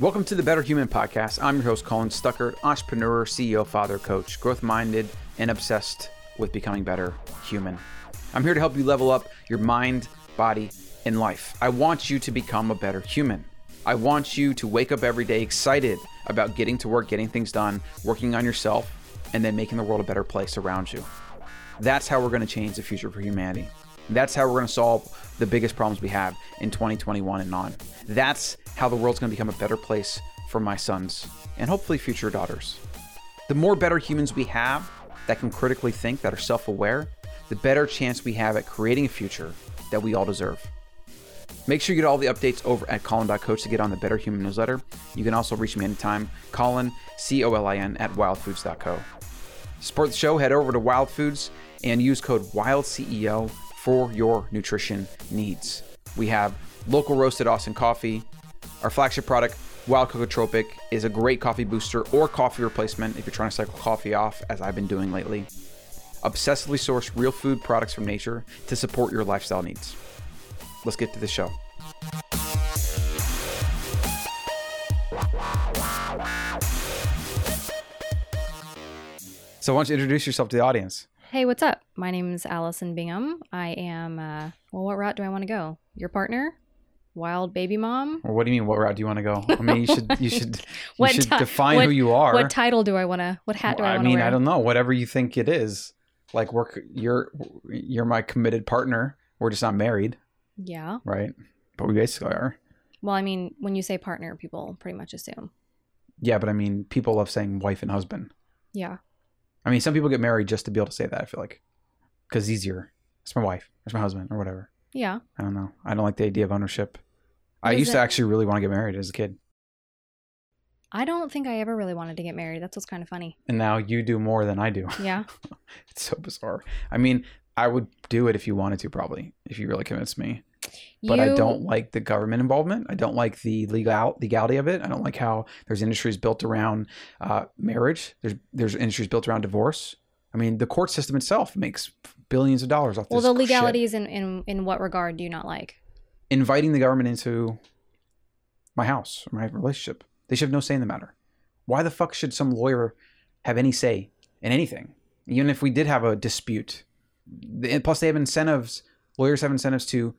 Welcome to the Better Human Podcast. I'm your host, Colin Stuckert, entrepreneur, CEO, father, coach, growth minded, and obsessed with becoming better human. I'm here to help you level up your mind, body, and life. I want you to become a better human. I want you to wake up every day excited about getting to work, getting things done, working on yourself, and then making the world a better place around you. That's how we're going to change the future for humanity. That's how we're going to solve the biggest problems we have in 2021 and on. That's how the world's going to become a better place for my sons and hopefully future daughters. The more better humans we have that can critically think, that are self aware, the better chance we have at creating a future that we all deserve. Make sure you get all the updates over at Colin.coach to get on the Better Human newsletter. You can also reach me anytime, Colin, C O L I N, at wildfoods.co. Support the show, head over to Wild Foods and use code WILDCEO for your nutrition needs. We have local roasted Austin coffee. Our flagship product, Wild CocoTropic, is a great coffee booster or coffee replacement if you're trying to cycle coffee off, as I've been doing lately. Obsessively sourced real food products from nature to support your lifestyle needs. Let's get to the show. So, why don't you introduce yourself to the audience? Hey, what's up? My name is Allison Bingham. I am, uh, well, what route do I want to go? Your partner? Wild baby mom? Or what do you mean? What route do you want to go? I mean, you should you should you should ti- define what- who you are. What title do I want to, what hat do I I want to I mean, wear? I don't know. Whatever you think it is. Like we're you're you're my committed partner. We're just not married, Yeah. right? But we basically are. Well, I mean, when you say partner, people pretty much assume. Yeah, but I mean, people love saying wife and husband. Yeah. I mean, some people get married just to be able to say that. I feel like because it's easier. It's my wife. It's my husband, or whatever. Yeah. I don't know. I don't like the idea of ownership. I What used to actually really want to get married as a kid, I don't think I ever really wanted to get married. That's what's kind of funny. and now you do more than I do. Yeah. It's so bizarre. I mean, I would do it if you wanted to, probably, if you really convinced me. But I don't like the government involvement. I don't like the legal legality of it. I don't like how there's industries built around uh, marriage. There's there's industries built around divorce. I mean, the court system itself makes billions of dollars off Well, the legalities in, in, in what regard do you not like? Inviting the government into my house or my relationship. They should have no say in the matter. Why the fuck should some lawyer have any say in anything? Even if we did have a dispute. Plus, they have incentives. Lawyers have incentives to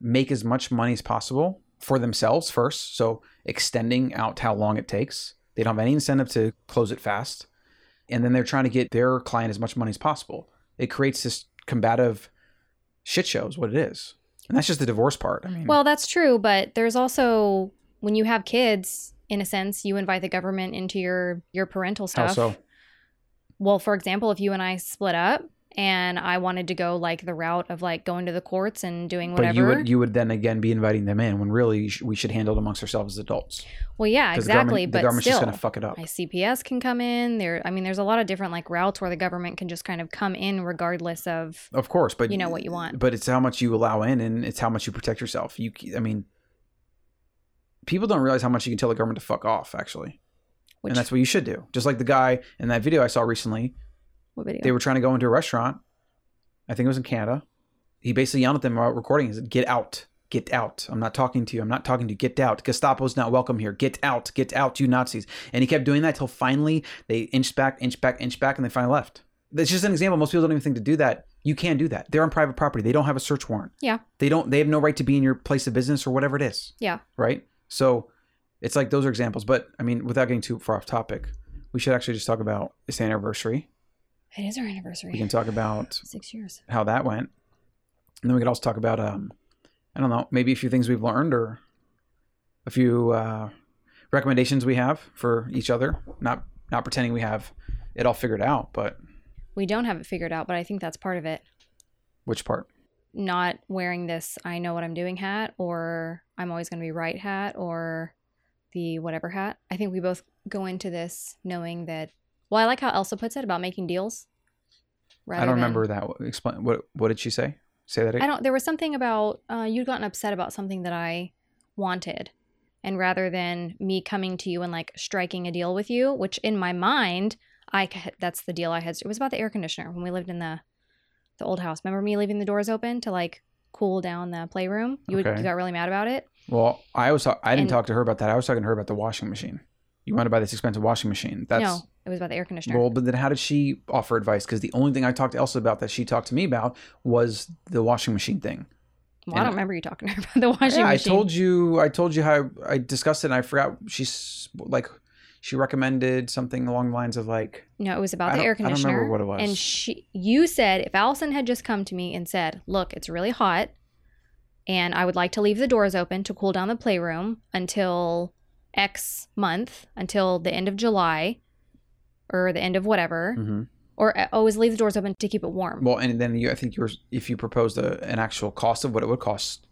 make as much money as possible for themselves first. So extending out how long it takes. They don't have any incentive to close it fast. And then they're trying to get their client as much money as possible. It creates this combative shit show is what it is. And that's just the divorce part. I mean, Well, that's true, but there's also when you have kids, in a sense, you invite the government into your your parental how stuff. so? Well, for example, if you and I split up and I wanted to go like the route of like going to the courts and doing whatever. But you would you would then again be inviting them in when really sh- we should handle it amongst ourselves as adults. well, yeah, exactly. The government, but the government's still, just gonna fuck it up. my CPS can come in. There, I mean, there's a lot of different like routes where the government can just kind of come in regardless of Of course, but you know what you want. But it's how much you allow in, and it's how much you protect yourself. You, I mean, people don't realize how much you can tell the government to fuck off. Actually, which and that's what you should do. Just like the guy in that video I saw recently, what video? they were trying to go into a restaurant. I think it was in Canada. He basically yelled at them while recording. He said, "Get out." Get out. I'm not talking to you. I'm not talking to you. Get out. Gestapo's not welcome here. Get out. Get out, you Nazis. And he kept doing that till finally they inched back, inch back, inch back, and they finally left. That's just an example. Most people don't even think to do that. You can't do that. They're on private property. They don't have a search warrant. Yeah. They don't they have no right to be in your place of business or whatever it is. Yeah. Right? So it's like those are examples. But I mean, without getting too far off topic, we should actually just talk about this anniversary. It is our anniversary. We can talk about Six years. how that went. And then we could also talk about um I don't know, maybe a few things we've learned or a few uh recommendations we have for each other. Not not pretending we have it all figured out, but We don't have it figured out, but I think that's part of it. which part? Not wearing this I know what I'm doing hat or I'm always going to be right hat or the whatever hat. I think we both go into this knowing that well, I like how Elsa puts it about making deals. I don't than- remember that. Explain what what did she say? Say that again. I don't. There was something about uh, you'd gotten upset about something that I wanted, and rather than me coming to you and like striking a deal with you, which in my mind, I that's the deal I had. It was about the air conditioner when we lived in the the old house. Remember me leaving the doors open to like cool down the playroom? You, would, you got really mad about it. Well, I was I didn't And- talk to her about that. I was talking to her about the washing machine. You want to buy this expensive washing machine? That's no, it was about the air conditioner. well, but then how did she offer advice? Because the only thing I talked to Elsa about that she talked to me about was the washing machine thing. well, I don't remember you talking to her about the washing yeah, I told you. I told you how I discussed it. and I forgot. She's like, she recommended something along the lines of like, No, it was about the air conditioner. I don't remember what it was. And she, you said if Allison had just come to me and said, "Look, it's really hot, and I would like to leave the doors open to cool down the playroom until X month, until the end of July, or the end of whatever, mhm. or always leave the doors open to keep it warm." well, and then you, I think you were, if you proposed a, an actual cost of what it would cost.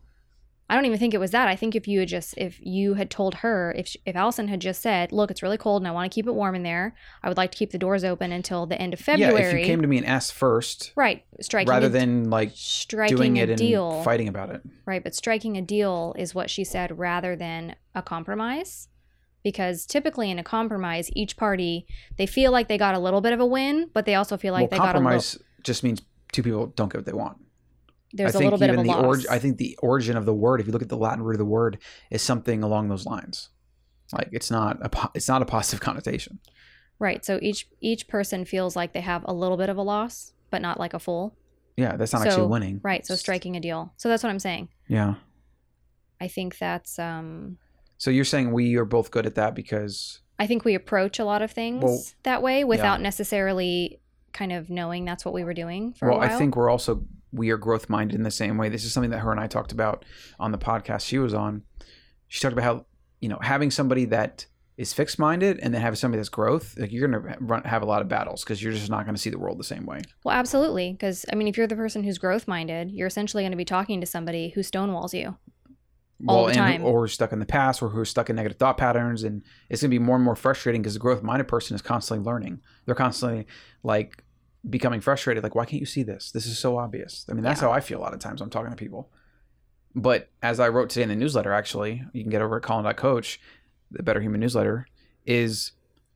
I don't even think it was that. I think if you had just if you had told her if sh- if Allison had just said, "Look, it's really cold and I want to keep it warm in there. I would like to keep the doors open until the end of February." Yeah, if you came to me and asked first, right, striking rather a, than like striking doing a it and deal, fighting about it. right? But striking a deal is what she said rather than a compromise, because typically in a compromise, each party they feel like they got a little bit of a win, but they also feel like well, they got a little. compromise just means two people don't get what they want. There's I a little bit of a the loss. origin. I think the origin of the word, if you look at the Latin root of the word, is something along those lines. Like it's not a po- it's not a positive connotation. right. So each each person feels like they have a little bit of a loss, but not like a full. Yeah, that's not So- actually winning. Right. So striking a deal. So that's what I'm saying. Yeah. I think that's um So you're saying we are both good at that because I think we approach a lot of things Well, that way without necessarily kind of knowing that's what we were doing for well, a while. I think we're also we are growth minded in the same way. This is something that her and I talked about on the podcast she was on. She talked about how you know having somebody that is fixed minded and then having somebody that's growth. Like you're gonna run, have a lot of battles because you're just not going to see the world the same way. Well, absolutely. Because, I mean, if you're the person who's growth minded, you're essentially going to be talking to somebody who stonewalls you. All the and, or who's stuck in the past, or who's stuck in negative thought patterns, and it's gonna be more and more frustrating because the growth minded person is constantly learning. They're constantly like becoming frustrated. Like, why can't you see this? This is so obvious. I mean, that's Yeah. how I feel a lot of times. when I'm talking to people. But as I wrote today in the newsletter, actually, you can get over at Colin.coach, the Better Human newsletter, is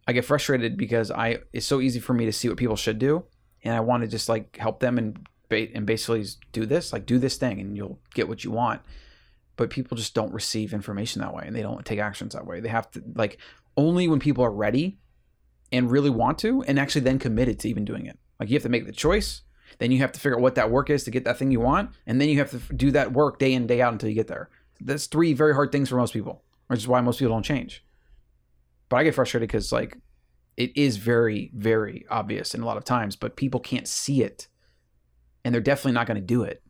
I get frustrated because I it's so easy for me to see what people should do, and I want to just like help them and ba- and basically do this, like do this thing, and you'll get what you want but people just don't receive information that way and they don't take actions that way. They have to like only when people are ready and really want to and actually then committed to even doing it. Like you have to make the choice, then you have to figure out what that work is to get that thing you want, and then you have to do that work day in day out until you get there. That's three very hard things for most people, which is why most people don't change. But I get frustrated because like it is very very obvious in a lot of times, but people can't see it, and they're definitely not going to do it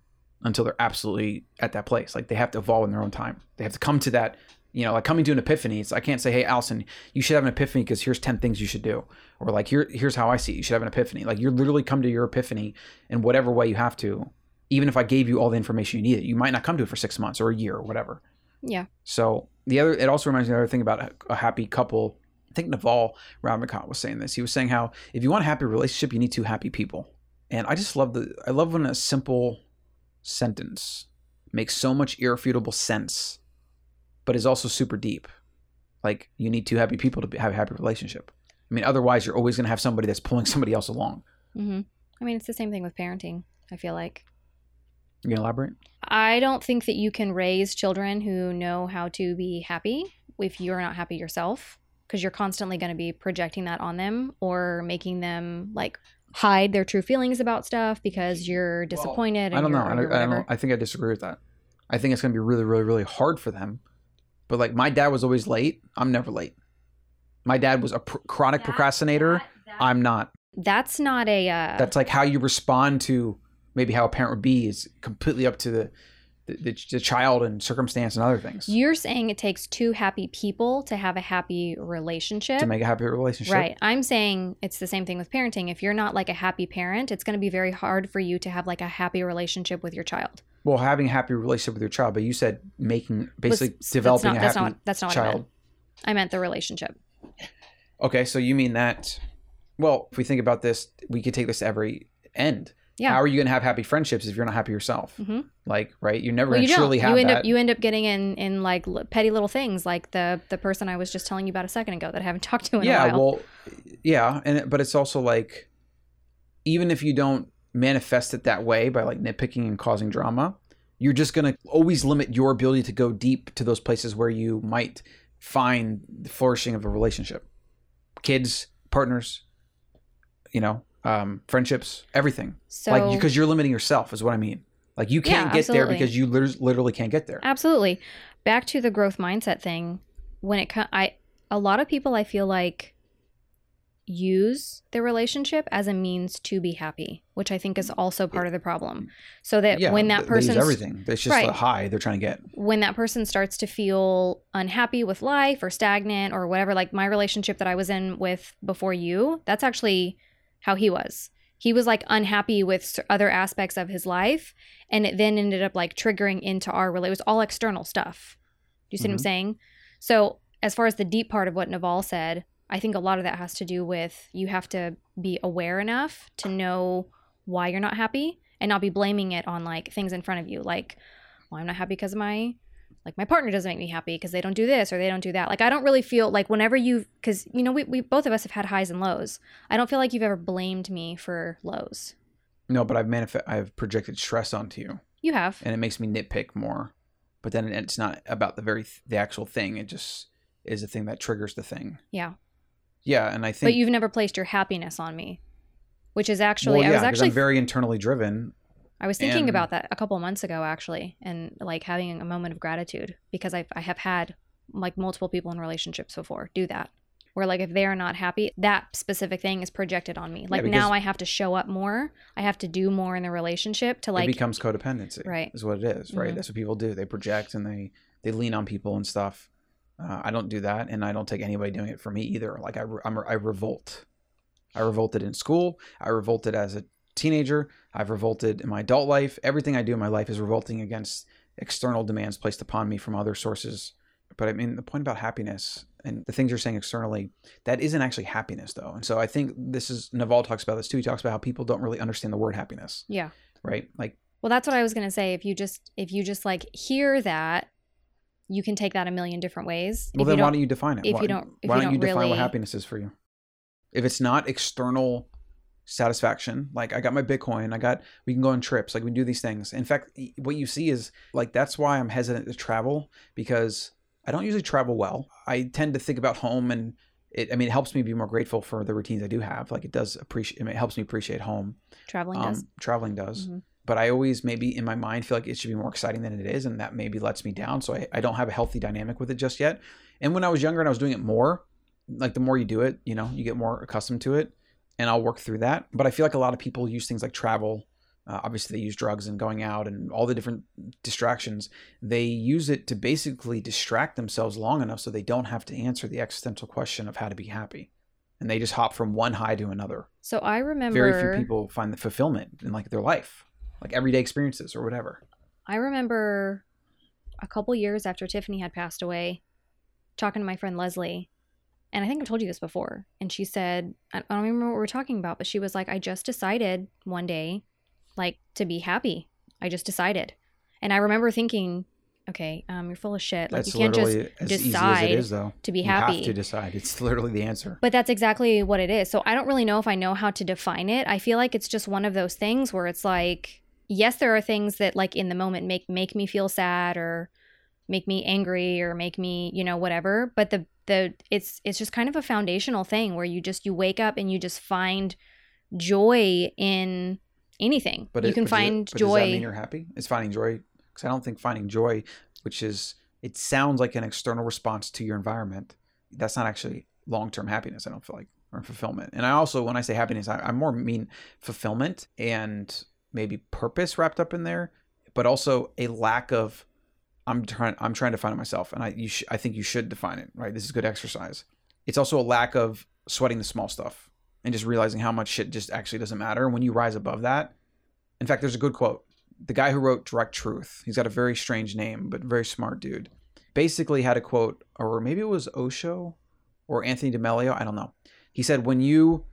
until they're absolutely at that place. Like they have to evolve in their own time. They have to come to that, you know, like coming to an epiphany. It's I can't say, hey, Allison, you should have an epiphany because here's ten things you should do, or like here here's how I see it. You should have an epiphany. Like you're literally come to your epiphany in whatever way you have to. Even if I gave you all the information you needed, you might not come to it for six months or a year or whatever. Yeah. So the other, it also reminds me of another thing about a, a happy couple. I think Naval Ravikant was saying this. He was saying how if you want a happy relationship, you need two happy people. And I just love the, I love when a simple sentence makes so much irrefutable sense, but is also super deep. Like you need two happy people to be, have a happy relationship. I mean, otherwise you're always going to have somebody that's pulling somebody else along. hmm I mean, it's the same thing with parenting, I feel like. You elaborate? I don't think that you can raise children who know how to be happy if you're not happy yourself, because you're constantly going to be projecting that on them or making them like hide their true feelings about stuff because you're disappointed. I and don't know. you're- I, don't, I, don't, I think I disagree with that. I think it's going to be really, really, really hard for them. But like my dad was always late. I'm never late. My dad was a pr- chronic procrastinator. I'm not. That's not a. Uh, That's like how you respond to maybe how a parent would be is completely up to the the, the, the child and circumstance and other things you're saying it takes two happy people to have a happy relationship. to make a happy relationship. Right. I'm saying it's the same thing with parenting. If you're not like a happy parent, it's going to be very hard for you to have like a happy relationship with your child. Well, having a happy relationship with your child, but you said making basically developing that's not, a happy that's not, that's not what I child. meant. I meant the relationship. Okay, so you mean that? Well, if we think about this, we could take this to every end. Yeah. How are you going to have happy friendships if you're not happy yourself? Mhm. Like, right? You're never Well, going to truly have you end that. up you end up getting in in like l- petty little things, like the the person I was just telling you about a second ago that I haven't talked to in yeah, a while. well, yeah, and but it's also like, even if you don't manifest it that way by like nitpicking and causing drama, you're just going to always limit your ability to go deep to those places where you might find the flourishing of a relationship. Kids, partners, you know, um, friendships, everything. So like because you're limiting yourself is what I mean. Like you can't Yeah, get there because you literally can't get there. Absolutely. Back to the growth mindset thing. When it I a lot of people I feel like use the relationship as a means to be happy, which I think is also part of the problem. So that yeah, when that th- they use person everything. It's just Right. a high they're trying to get. when that person starts to feel unhappy with life or stagnant or whatever, like my relationship that I was in with before you, that's actually how he was. He was like unhappy with other aspects of his life, and it then ended up like triggering into our relate. It was all external stuff. Do you see what I'm Mhm. saying? So, as far as the deep part of what Naval said, I think a lot of that has to do with you have to be aware enough to know why you're not happy and not be blaming it on like things in front of you. Like, well, I'm not happy because of my like my partner doesn't make me happy because they don't do this or they don't do that. Like I don't really feel like whenever you because you know we, we both of us have had highs and lows. I don't feel like you've ever blamed me for lows. No, but I've manif- I've projected stress onto you, You have. and it makes me nitpick more. But then it's not about the very th- the actual thing. It just is the thing that triggers the thing. Yeah. Yeah, and I think But you've never placed your happiness on me. Which is actually well, I was actually I'm very internally driven. I was thinking And- about that a couple months ago, actually, and like having a moment of gratitude because I I have had like multiple people in relationships before do that, where like if they are not happy, that specific thing is projected on me. Like because- now I have to show up more, I have to do more in the relationship to it like becomes codependency. Right. is what it is, Right, Mhm. that's what people do. They project and they they lean on people and stuff. Uh, I don't do that, and I don't take anybody doing it for me either. Like I I'm, I revolt. I revolted in school. I revolted as a teenager. I've revolted in my adult life. Everything I do in my life is revolting against external demands placed upon me from other sources. But I mean, the point about happiness and the things you're saying externally, that isn't actually happiness, though. And so I think this is Naval talks about this too. He talks about how people don't really understand the word happiness, yeah. right? Like Well, that's what I was gonna say. If you just if you just like hear that, you can take that a million different ways. Well, if then you why don't, you define it? if why, you don't- if why you don't you don't define what happiness is for you? If it's not external satisfaction, like I got my Bitcoin, I got, we can go on trips, like we do these things. In fact, what you see is like that's why I'm hesitant to travel because I don't usually travel well. I tend to think about home and it, I mean, it helps me be more grateful for the routines I do have. Like it does appreciate, it helps me appreciate home. traveling Um, does. traveling does Mhm. but I always maybe in my mind feel like it should be more exciting than it is, and that maybe lets me down. So I, I don't have a healthy dynamic with it just yet. And when I was younger and I was doing it more, like the more you do it, you know, you get more accustomed to it, and I'll work through that. But I feel like a lot of people use things like travel. Uh, obviously, they use drugs and going out and all the different distractions. They use it to basically distract themselves long enough so they don't have to answer the existential question of how to be happy, and they just hop from one high to another So I remember very few people find the fulfillment in like their life like everyday experiences or whatever I remember a couple years after Tiffany had passed away, talking to my friend Leslie, and I think I've told you this before. And she said, I don't remember what we were talking about, but she was like, I just decided one day, like, to be happy. I just decided. And I remember thinking, okay, um, you're full of shit. Like, that's you can't just literally as easy as decide it is though to be you happy. have to decide it's literally the answer But that's exactly what it is. So I don't really know if I know how to define it. I feel like it's just one of those things where it's like, yes, there are things that like in the moment make make me feel sad or make me angry or make me, you know, whatever. But the the it's it's just kind of a foundational thing where you just you wake up and you just find joy in anything. but you it- can but does it- find but does that mean you're happy it's finding joy because i don't think finding joy which is it sounds like an external response to your environment that's not actually long-term happiness i don't feel like or fulfillment and i also when i say happiness i, I more mean fulfillment and maybe purpose wrapped up in there but also a lack of i'm trying i'm trying to find it myself and i you sh- i think you should define it right? This is good exercise. It's also a lack of sweating the small stuff and just realizing how much shit just actually doesn't matter. And when you rise above that in fact there's a good quote. The guy who wrote direct truth he's got a very strange name but very smart dude basically had a quote or maybe it was osho or Anthony de Mello i don't know. He said when you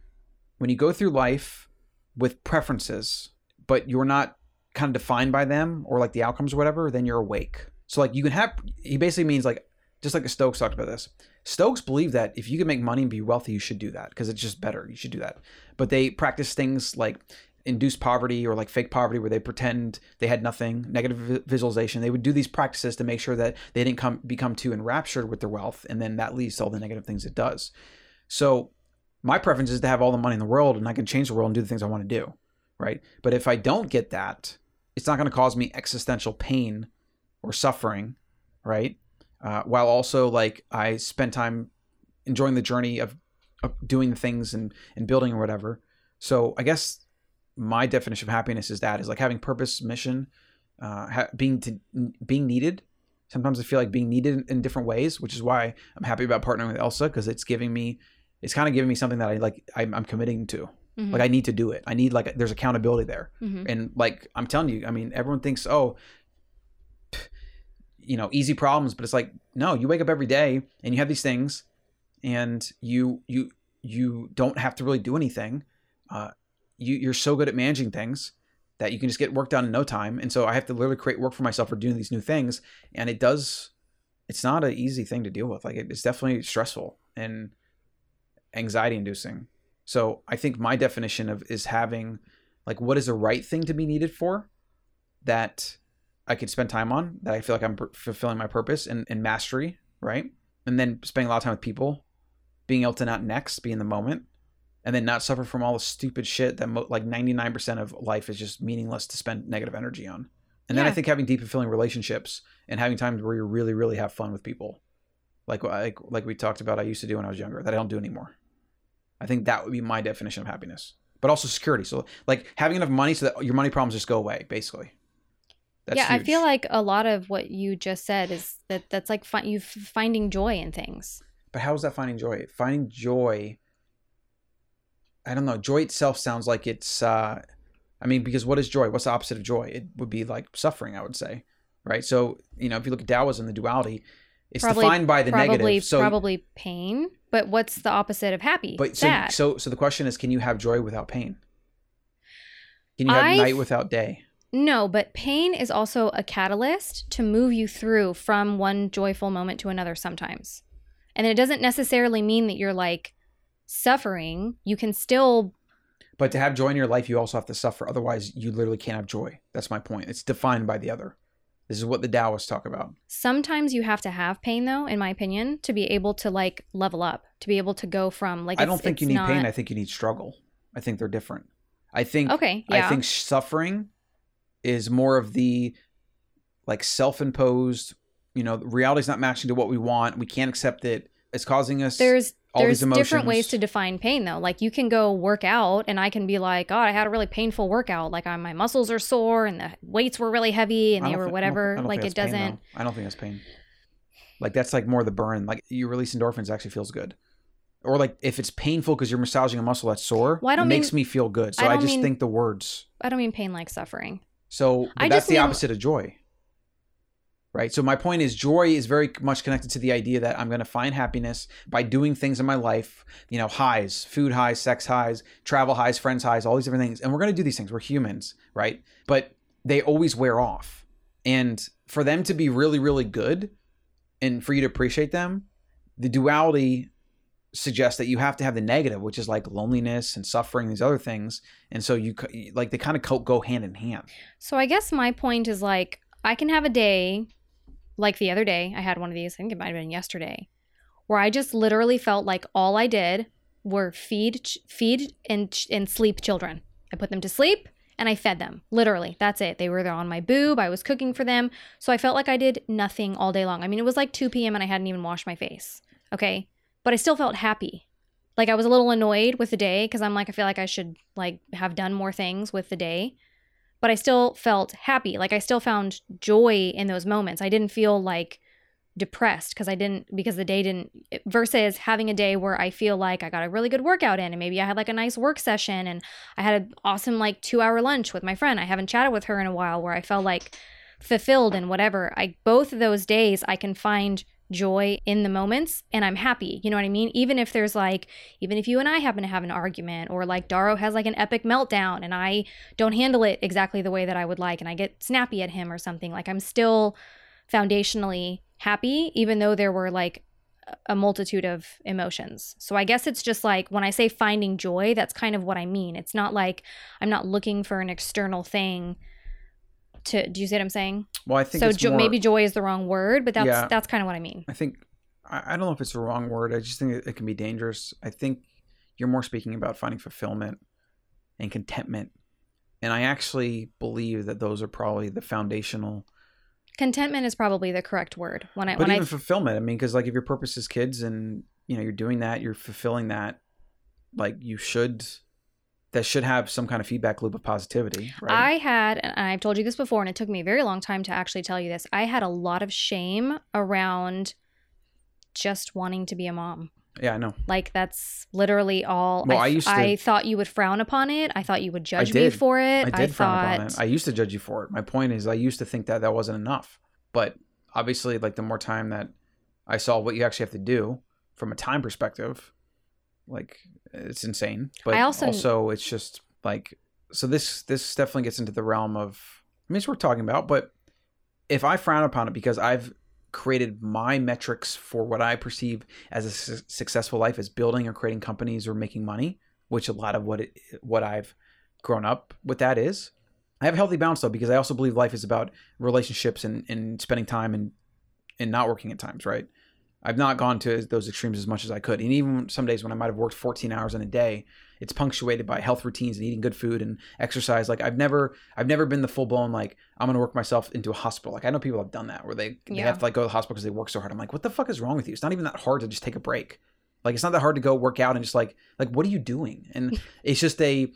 when you go through life with preferences but you're not kind of defined by them or like the outcomes or whatever then you're awake so like you can have he basically means like just like Stoics talked about this Stoics believe that if you can make money and be wealthy you should do that because it's just better you should do that but they practice things like induced poverty or like fake poverty where they pretend they had nothing, negative visualization. They would do these practices to make sure that they didn't come become too enraptured with their wealth, and then that leads to all the negative things it does. So my preference is to have all the money in the world and I can change the world and do the things I want to do, right? But if I don't get that, it's not going to cause me existential pain or suffering, right? Uh, while also like I spend time enjoying the journey of, of doing things and and building or whatever. So I guess my definition of happiness is that is like having purpose, mission, uh, ha- being to being needed. Sometimes I feel like being needed in, in different ways, which is why I'm happy about partnering with Elsa because it's giving me, it's kind of giving me something that I like. I'm, I'm committing to. Mhm. Like I need to do it. I need like there's accountability there. Mhm. And like I'm telling you, I mean, everyone thinks, oh, you know, easy problems, but it's like no. You wake up every day and you have these things, and you you you don't have to really do anything. Uh, you you're so good at managing things that you can just get work done in no time. And so I have to literally create work for myself for doing these new things, and it does. It's not an easy thing to deal with. Like it- it's definitely stressful and anxiety inducing. So I think my definition of is having like what is the right thing to be needed for that I could spend time on that I feel like I'm fulfilling my purpose and, and mastery, right? And then spending a lot of time with people, being able to not next, be in the moment, and then not suffer from all the stupid shit that mo- like 99% of life is just meaningless to spend negative energy on. And then I think having deep fulfilling relationships and having times where you really really have fun with people. Like like like we talked about I used to do when I was younger that I don't do anymore. I think that would be my definition of happiness. But also security. So like having enough money so that your money problems just go away, basically. That's yeah, I feel like a lot of what you just said is that that's like fi- you finding joy in things. But how is that finding joy? Finding joy. I don't know. Joy itself sounds like it's. uh I mean, because what is joy? What's the opposite of joy? It would be like suffering. I would say, right? So you know, if you look at Taoism, the duality, it's Probably- defined by the probably negative. So, probably pain, but what's the opposite of happy? but so, so, so the question is, can you have joy without pain? Can you have I- night without day? No, but pain is also a catalyst to move you through from one joyful moment to another sometimes. And it doesn't necessarily mean that you're like suffering. You can still But to have joy in your life, you also have to suffer. Otherwise, you literally can't have joy. That's my point. It's defined by the other. This is what the Taoists talk about. sometimes you have to have pain though, in my opinion, to be able to like level up, to be able to go from like I don't think you need not- pain. I think you need struggle. I think they're different. I think Okay, yeah. I think suffering is more of the like self-imposed, you know, reality's not matching to what we want. We can't accept it. It's causing us there's all there's these emotions. different ways to define pain though. Like you can go work out and I can be like, God, I had a really painful workout. Like I, my muscles are sore and the weights were really heavy and they were I don't- whatever. I don't like it doesn't though. I don't think that's pain. Like that's like more the burn. Like you release endorphins actually feels good. Or like if it's painful because you're massaging a muscle that's sore, Well, I don't it makes me feel good. So I I, just mean- think the words. I don't mean pain like suffering. So that's the mean- opposite of joy. Right? So my point is joy is very much connected to the idea that I'm going to find happiness by doing things in my life, you know, highs, food highs, sex highs, travel highs, friends highs, all these different things. And we're going to do these things. We're humans, right? But they always wear off. And for them to be really really good and for you to appreciate them, the duality suggests that you have to have the negative, which is like loneliness and suffering, these other things. And so you like they kind of go hand in hand. So I guess my point is like I can have a day like the other day. I had one of these. I think it might have been yesterday, where I just literally felt like all I did were feed, feed, and and sleep children. I put them to sleep and I fed them. Literally, that's it. They were there on my boob. I was cooking for them, so I felt like I did nothing all day long. I mean, it was like 2 p.m. and I hadn't even washed my face. Okay, but I still felt happy. Like I was a little annoyed with the day because I'm like I feel like I should like have done more things with the day but I still felt happy. Like I still found joy in those moments. I didn't feel like depressed because I didn't because the day didn't versus having a day where I feel like I got a really good workout in and maybe I had like a nice work session and I had an awesome like 2-hour lunch with my friend. I haven't chatted with her in a while where I felt like fulfilled and whatever. I both of those days I can find joy in the moments and I'm happy. You know what I mean? Even if there's like even if you and I happen to have an argument or like Daro has like an epic meltdown and I don't handle it exactly the way that I would like and I get snappy at him or something, like I'm still foundationally happy even though there were like a multitude of emotions. So I guess it's just like when I say finding joy, that's kind of what I mean. It's not like I'm not looking for an external thing to do you see what I'm saying? Well, I think So it's jo- more- maybe joy is the wrong word, but that's Yeah. that's kind of what I mean. I think I, I don't know if it's the wrong word. I just think it, it can be dangerous. I think you're more speaking about finding fulfillment and contentment, and I actually believe that those are probably the foundational. Contentment is probably the correct word. When I But when even I fulfillment, I mean, because like if your purpose is kids, and you know you're doing that, you're fulfilling that, like you should. That should have some kind of feedback loop of positivity, right? I had, and I've told you this before, and it took me a very long time to actually tell you this. I had a lot of shame around just wanting to be a mom. yeah, I know. Like that's literally all. Well, I I, used to- I thought you would frown upon it. I thought you would judge me for it. I did frown thought, upon it. I used to judge you for it. My point is, I used to think that that wasn't enough. But obviously, like the more time that I saw what you actually have to do from a time perspective, like it's insane. But I also- also, it's just like so. This this definitely gets into the realm of. I mean, it's worth talking about. But if I frown upon it because I've created my metrics for what I perceive as a su- successful life as building or creating companies or making money, which a lot of what it what I've grown up with that is. I have a healthy balance though because I also believe life is about relationships and, and spending time and and not working at times, right? I've not gone to those extremes as much as I could. And even some days when I might have worked 14 hours in a day, it's punctuated by health routines and eating good food and exercise. Like I've never I've never been the full blown like I'm gonna work myself into a hospital. Like I know people have done that where they, they Yeah. have to like go to the hospital because they work so hard. I'm like, what the fuck is wrong with you? It's not even that hard to just take a break. Like it's not that hard to go work out and just like like what are you doing? And it's just a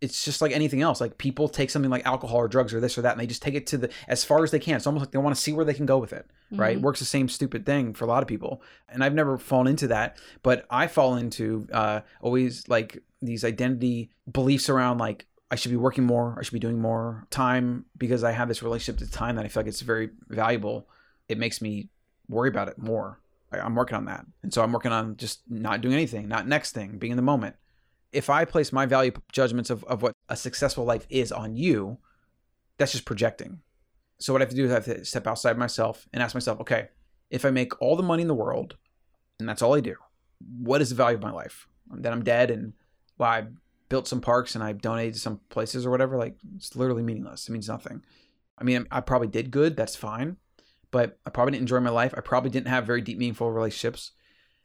it's just like anything else. Like people take something like alcohol or drugs or this or that, and they just take it to the as far as they can. It's almost like they want to see where they can go with it, right? Mhm. Works the same stupid thing for a lot of people, and I've never fallen into that. But I fall into uh, always like these identity beliefs around like I should be working more, I should be doing more time because I have this relationship to time that I feel like it's very valuable. It makes me worry about it more. I, I'm working on that, and so I'm working on just not doing anything, not next thing, being in the moment if I place my value judgments of, of what a successful life is on you, that's just projecting. So what I have to do is I have to step outside myself and ask myself, okay, if I make all the money in the world and that's all I do, what is the value of my life? Then I'm dead and well, I built some parks and I donated to some places or whatever. Like it's literally meaningless. It means nothing. I mean, I probably did good. That's fine. But I probably didn't enjoy my life. I probably didn't have very deep, meaningful relationships.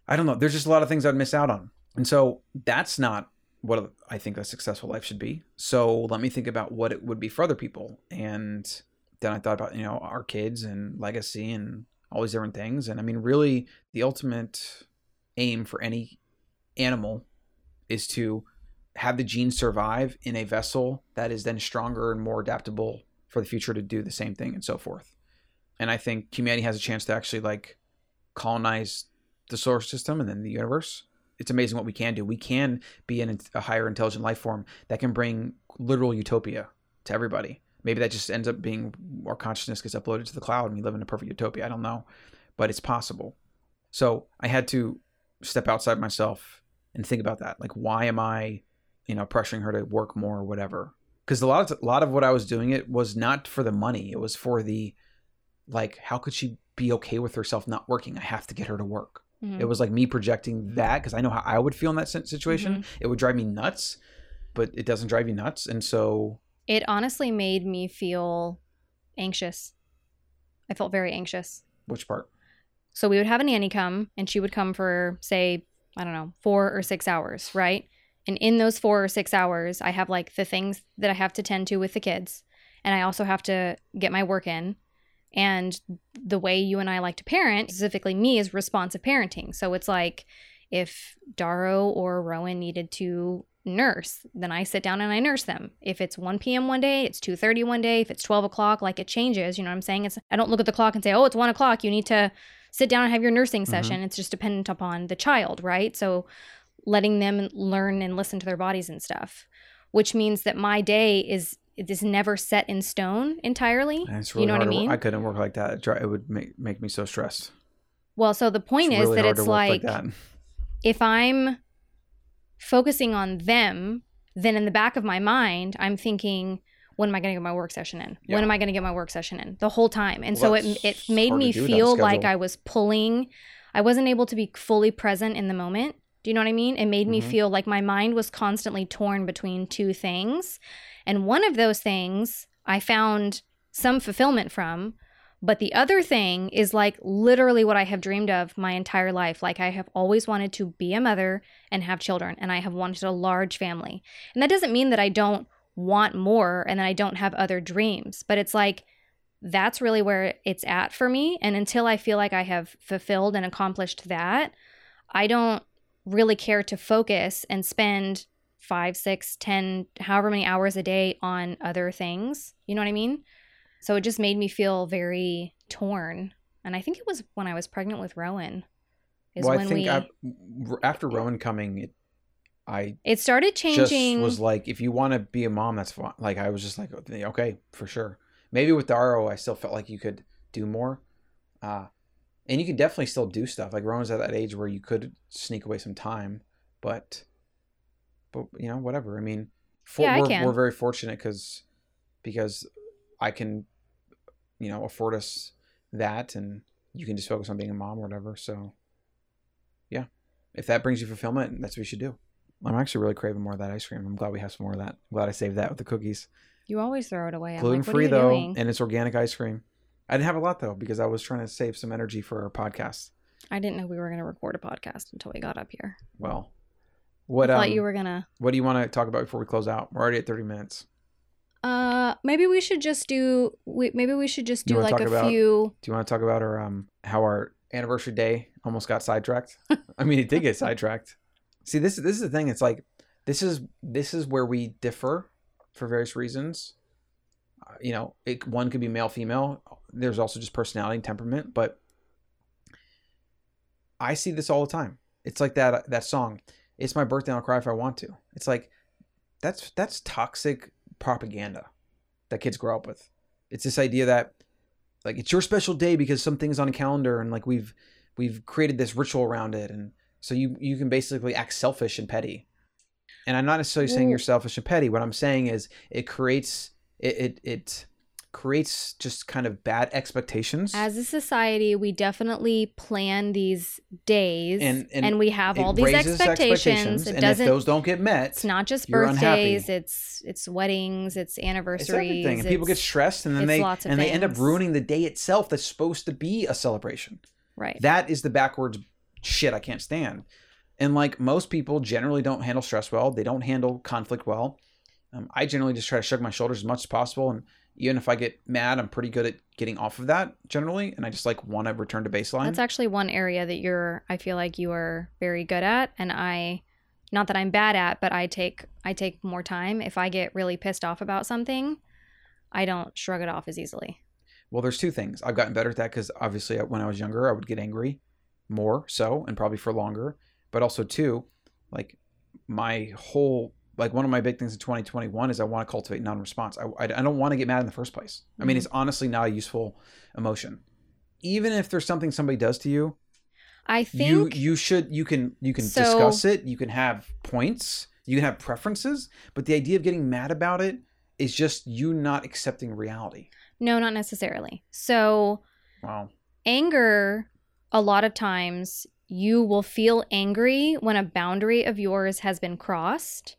I don't know. There's just a lot of things I'd miss out on. And so that's not what I think a successful life should be. So let me think about what it would be for other people. And then I thought about, you know, our kids and legacy and all these different things. And I mean, really, the ultimate aim for any animal is to have the genes survive in a vessel that is then stronger and more adaptable for the future to do the same thing and so forth. And I think humanity has a chance to actually like colonize the solar system and then the universe it's amazing what we can do. We can be an, a higher intelligent life form that can bring literal utopia to everybody. Maybe that just ends up being our consciousness gets uploaded to the cloud and we live in a perfect utopia. I don't know, but it's possible. So I had to step outside myself and think about that. Like, why am I, you know, pressuring her to work more or whatever? Because a lot of a lot of what I was doing it was not for the money. It was for the, like, how could she be okay with herself not working? I have to get her to work. Mhm. It was like me projecting that because I know how I would feel in that si- situation. It would drive me nuts, but it doesn't drive you nuts. And so, It honestly made me feel anxious. I felt very anxious. which part? So we would have a nanny come, and she would come for, say, I don't know, four or six hours, right? And in those four or six hours, I have like the things that I have to tend to with the kids, and I also have to get my work in. And the way you and I like to parent, specifically me, is responsive parenting. So it's like if Daro or Rowan needed to nurse, then I sit down and I nurse them. If it's 1 p.m. one day, it's 2:30 one day. If it's 12 o'clock, like it changes. You know what I'm saying? It's I don't look at the clock and say, oh, it's one o'clock. You need to sit down and have your nursing mm-hmm. session. It's just dependent upon the child, right? So letting them learn and listen to their bodies and stuff, which means that my day is it is never set in stone entirely. It's You know what I mean? I couldn't work like that. It, would make, make me so stressed. Well, so the point It's is really that it's work like, that. if I'm focusing on them, then in the back of my mind, I'm thinking, when am I going to get my work session in? Yeah. When am I going to get my work session in? The whole time. And Well, so it it made me do without a feel like. I was pulling I wasn't able to be fully present in the moment. Do you know what I mean? It made me Mhm. feel like my mind was constantly torn between two things. And one of those things I found some fulfillment from, but the other thing is like literally what I have dreamed of my entire life. Like I have always wanted to be a mother and have children, and I have wanted a large family. And that doesn't mean that I don't want more and that I don't have other dreams, but it's like that's really where it's at for me. And until I feel like I have fulfilled and accomplished that, I don't really care to focus and spend five, six, ten, however many hours a day on other things. You know what I mean? So it just made me feel very torn. And I think it was when I was pregnant with Rowan. Is well, when I think we I, after Rowan coming, it, I it started changing. just was like, if you want to be a mom, that's fine. Like I was just like, okay, for sure. Maybe with the RO, I still felt like you could do more, uh, and you could definitely still do stuff. Like Rowan's at that age where you could sneak away some time, but, but you know, whatever. I mean, for, Yeah, we're, can. we're very fortunate because because I can, you know, afford us that, and you can just focus on being a mom or whatever. So, yeah, if that brings you fulfillment, that's what you should do. I'm actually really craving more of that ice cream. I'm glad we have some more of that. I'm glad I saved that with the cookies. you always throw it away. Gluten like, free though, doing? and it's organic ice cream. I didn't have a lot though because I was trying to save some energy for our podcast. I didn't know we were going to record a podcast until we got up here. Well, what I um, you were gonna. what do you want to talk about before we close out? We're already at 30 minutes. Uh, maybe we should just do. We, maybe we should just do like a about- few. Do you want to talk about our um how our anniversary day almost got sidetracked? I mean, it did get sidetracked. See, this this is the thing. It's like this is this is where we differ for various reasons. Uh, you know, it, one could be male, female. There's also just personality and temperament, but I see this all the time. It's like that that song. It's my birthday. I'll cry if I want to. It's like that's that's toxic propaganda that kids grow up with. It's this idea that like it's your special day because something's on a calendar and like we've we've created this ritual around it and so you you can basically act selfish and petty and i'm not necessarily saying you're selfish and petty what i'm saying is it creates it it, it creates just kind of bad expectations As a society, we definitely plan these days, And- and, and we have all these raises expectations. It and if doesn't. those don't get met it's not just unhappy. birthdays. It's it's weddings. It's it's anniversaries. everything and people get stressed and then they and they end up ruining the day itself that's supposed to be a celebration right. That is the backwards shit I can't stand. And like most people generally don't handle stress well, they don't handle conflict well. Um, I generally just try to shrug my shoulders as much as possible. And even if I get mad, I'm pretty good at getting off of that generally. And I just like want to return to baseline. That's actually one area that you're. I feel like you are very good at, and I, not that I'm bad at, but I take I take more time. If I get really pissed off about something, I don't shrug it off as easily. well, there's two things. I've gotten better at that because obviously uh, when I was younger, I would get angry more so and probably for longer. But also, too, like my whole like one of my big things in 2021 is I want to cultivate non-response. I, I, I don't want to get mad in the first place. I mean, Mhm. it's honestly not a useful emotion. Even if there's something somebody does to you, I think you you should you can you can So- discuss it. You can have points. You can have preferences. But the idea of getting mad about it is just you not accepting reality. no, not necessarily. So Wow. anger a lot of times you will feel angry when a boundary of yours has been crossed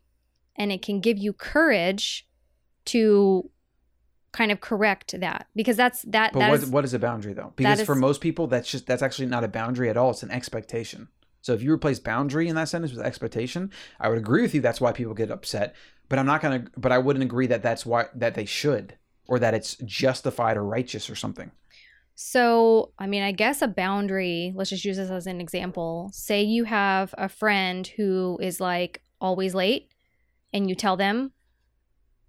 and it can give you courage to kind of correct that because that's that But that what, is- what is a boundary though? Because is- for most people, that's just that's actually not a boundary at all. It's an expectation. So if you replace boundary in that sentence with expectation, I would agree with you. That's why people get upset. But I'm not gonna. But I wouldn't agree that that's why that they should or that it's justified or righteous or something. So, I mean, I guess a boundary, let's just use this as an example. Say you have a friend who is like always late and you tell them,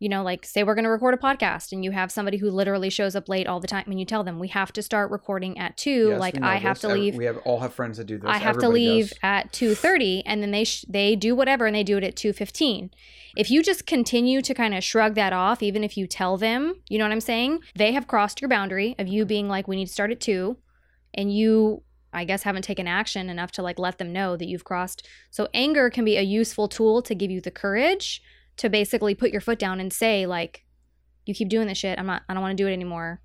you know, like say we're going to record a podcast and you have somebody who literally shows up late all the time and you tell them we have to start recording at 2, Yes, like I have this. to leave We have all have friends that do this. I have to leave does. at 2:30 and then they sh- they do whatever and they do it at 2:15. If you just continue to kind of shrug that off even if you tell them, you know what I'm saying? They have crossed your boundary of you being like we need to start at 2 and you I guess haven't taken action enough to like let them know that you've crossed. So anger can be a useful tool to give you the courage to basically put your foot down and say like you keep doing this shit. I'm not I don't want to do it anymore.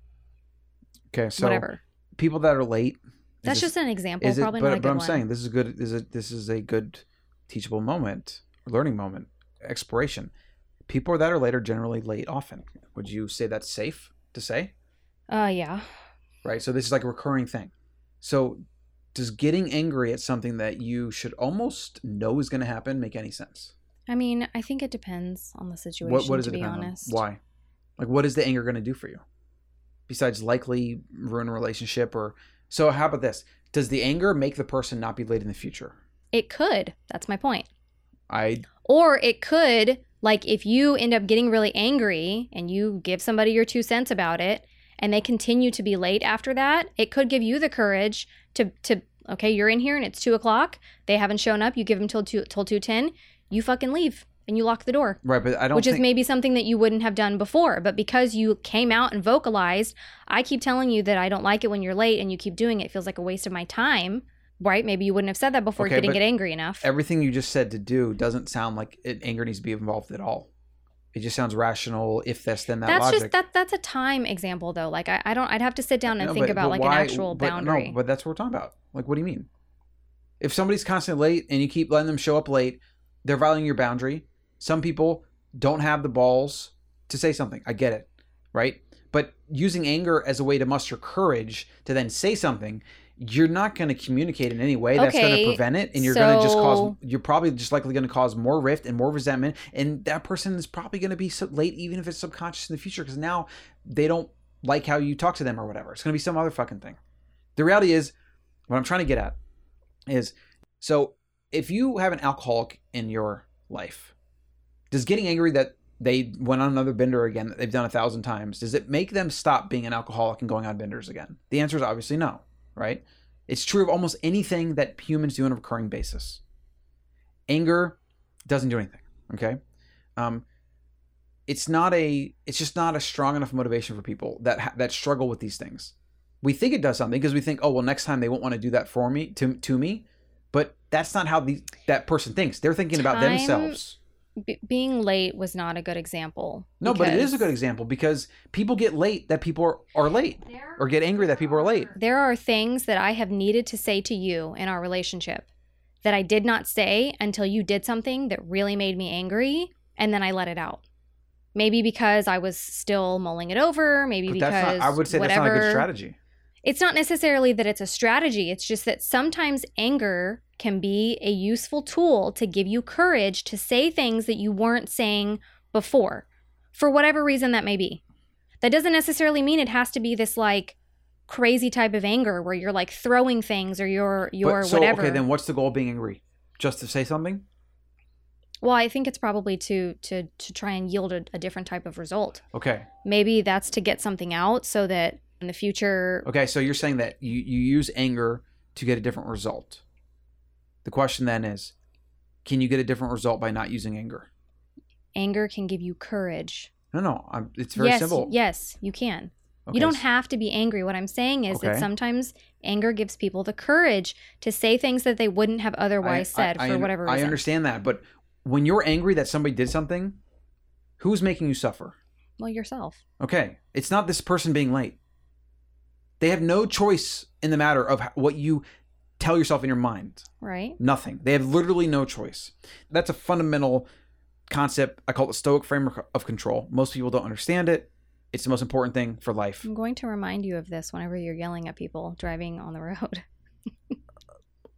Okay, so whatever. people that are late That's this- just an example, is it, but, not a but I'm one. saying this is good. Is it? This is a good teachable moment, learning moment, exploration. People that are late are generally late often. Would you say that's safe to say? uh, yeah. Right. So this is like a recurring thing. So does getting angry at something that you should almost know is going to happen make any sense? I mean, I think it depends on the situation. What What does to it be honest, on? Why? Like, what is the anger going to do for you? Besides likely ruin a relationship or so. How about this? Does the anger make the person not be late in the future? It could. That's my point. I Or it could, like, if you end up getting really angry and you give somebody your two cents about it, and they continue to be late after that, it could give you the courage to to okay, you're in here and it's two o'clock. They haven't shown up. You give them till two till two ten. You fucking leave and you lock the door. right, but I don't. which think, is maybe something that you wouldn't have done before. But because you came out and vocalized, I keep telling you that I don't like it when you're late and you keep doing it. It feels like a waste of my time. Right? Maybe you wouldn't have said that before Okay, you didn't get angry enough. everything you just said to do doesn't sound like it, anger needs to be involved at all. It just sounds rational. If this, then that that's logic. just that that's a time example though. Like I, I don't I'd have to sit down and No, think but- about but like why- an actual but boundary. No, but that's what we're talking about. Like, what do you mean? If somebody's constantly late and you keep letting them show up late, they're violating your boundary. Some people don't have the balls to say something. I get it, right? But using anger as a way to muster courage to then say something, you're not going to communicate in any way that's going to prevent it, and you're going to just cause. You're probably just likely going to cause more rift and more resentment, and that person is probably going to be so late, even if it's subconscious in the future, because now they don't like how you talk to them or whatever. It's going to be some other fucking thing. The reality is, what I'm trying to get at is so if you have an alcoholic in your life, does getting angry that they went on another bender again that they've done a thousand times, does it make them stop being an alcoholic and going on benders again? The answer is obviously no, right? It's true of almost anything that humans do on a recurring basis. Anger doesn't do anything, okay? Um, it's not a it's just not a strong enough motivation for people that ha- that struggle with these things we think it does something because we think oh well next time they won't want to do that for me to, to me but that's not how the, that person thinks they're thinking about themselves B- being late was not a good example. no but it is a good example because people get late that people are, are late or get angry that people are late There are things that I have needed to say to you in our relationship that I did not say until you did something that really made me angry, and then I let it out. Maybe because I was still mulling it over. Maybe but because that's not i would say whatever. that's not a good strategy It's not necessarily that it's a strategy. It's just that sometimes anger can be a useful tool to give you courage to say things that you weren't saying before, for whatever reason that may be. That doesn't necessarily mean it has to be this like crazy type of anger where you're like throwing things or you're you're but, so, whatever. okay then what's the goal of being angry just to say something well, I think it's probably to to to try and yield a, a different type of result. okay Maybe that's to get something out so that in the future okay so you're saying that you, you use anger to get a different result the question then is can you get a different result by not using anger anger can give you courage. no no I'm, it's very yes, simple yes, you can. Okay, You don't have to be angry. What I'm saying is that sometimes anger gives people the courage to say things that they wouldn't have otherwise I- said I- I for whatever reason. I understand that, but when you're angry that somebody did something, who's making you suffer? Well, yourself. Okay, it's not this person being late. They have no choice in the matter of what you tell yourself in your mind. Right? Nothing. They have literally no choice. That's a fundamental concept. I call it the Stoic framework of control. Most people don't understand it. It's the most important thing for life. I'm going to remind you of this whenever you're yelling at people driving on the road.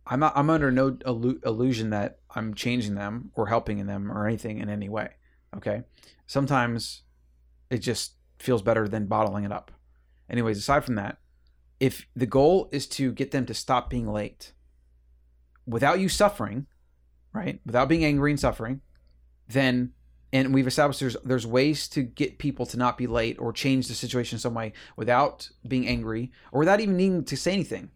I'm not, I'm under no illu- illusion that I'm changing them or helping them or anything in any way. Okay. Sometimes it just feels better than bottling it up. Anyways, aside from that, if the goal is to get them to stop being late without you suffering, right? Without being angry and suffering, then and we've established there's there's ways to get people to not be late or change the situation some way without being angry or without even needing to say anything.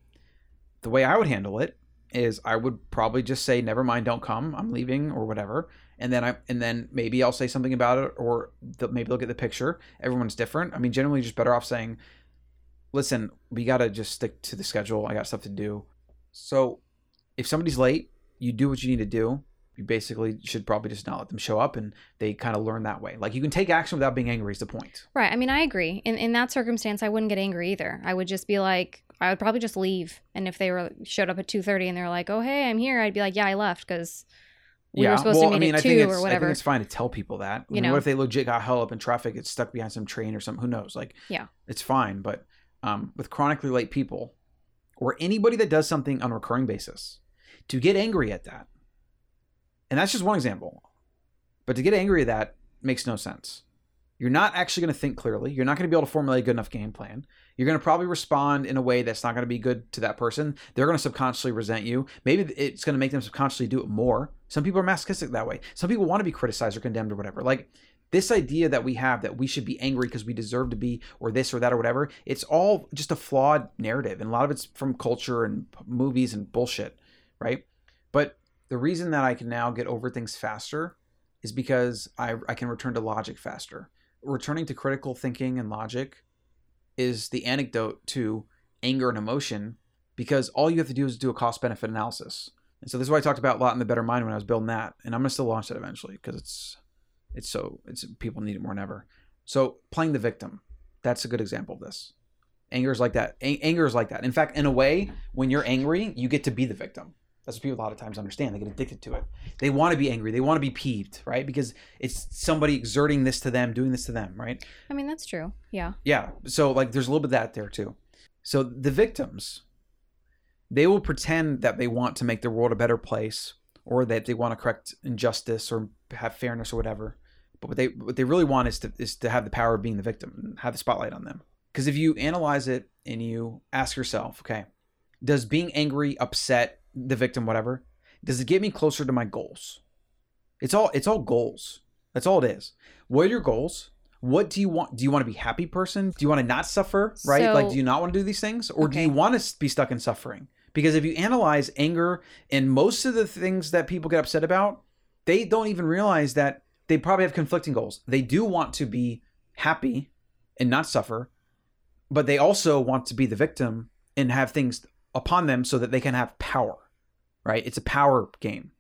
The way I would handle it is I would probably just say, "Never mind, don't come. I'm leaving," or whatever. And then I and then maybe I'll say something about it, or maybe they'll get the picture. Everyone's different. I mean, generally, just better off saying, "Listen, we gotta just stick to the schedule. I got stuff to do." So, if somebody's late, you do what you need to do. You basically should probably just not let them show up, and they kind of learn that way. Like you can take action without being angry. Is the point? Right. I mean, I agree. In in that circumstance, I wouldn't get angry either. I would just be like, I would probably just leave. And if they were showed up at two thirty and they're like, "Oh hey, I'm here," I'd be like, "Yeah, I left because we were supposed well, to meet I mean, at I think two it's, or I whatever." think it's fine to tell people that. I You mean, know? what if they legit got held up in traffic, get stuck behind some train or something? Who knows? Like, Yeah. it's fine. But um, with chronically late people, or anybody that does something on a recurring basis, to get angry at that, and that's just one example, but to get angry at that makes no sense. You're not actually going to think clearly. You're not going to be able to formulate a good enough game plan. You're going to probably respond in a way that's not going to be good to that person. They're going to subconsciously resent you. Maybe it's going to make them subconsciously do it more. Some people are masochistic that way. Some people want to be criticized or condemned or whatever. Like this idea that we have that we should be angry because we deserve to be or this or that or whatever, it's all just a flawed narrative. And a lot of it's from culture and movies and bullshit, right? But the reason that I can now get over things faster is because I, I can return to logic faster. Returning to critical thinking and logic is the antidote to anger and emotion because all you have to do is do a cost benefit analysis. And so this is what I talked about a lot in the Better Mind when I was building that, and I'm gonna still launch that eventually because it's it's so it's people need it more than ever. So playing the victim, that's a good example of this. Anger is like that. A- anger is like that. In fact, in a way, when you're angry, you get to be the victim. That's what people a lot of times understand. They get addicted to it. They want to be angry. They want to be peeved, right? Because it's somebody exerting this to them, doing this to them, right? I mean, that's true. Yeah. Yeah. So like there's a little bit of that there too. So the victims, they will pretend that they want to make the world a better place or that they want to correct injustice or have fairness or whatever. But what they what they really want is to is to have the power of being the victim and have the spotlight on them. Because if you analyze it and you ask yourself, okay, does being angry, upset, the victim, whatever, does it get me closer to my goals? It's all it's all goals. That's all it is. What are your goals? What do you want? Do you want to be happy person? Do you want to not suffer? Right? So- like, do you not want to do these things, or do you want to be stuck in suffering? Because if you analyze anger and most of the things that people get upset about, they don't even realize that they probably have conflicting goals. They do want to be happy and not suffer, but they also want to be the victim and have things upon them so that they can have power. Right? It's a power game.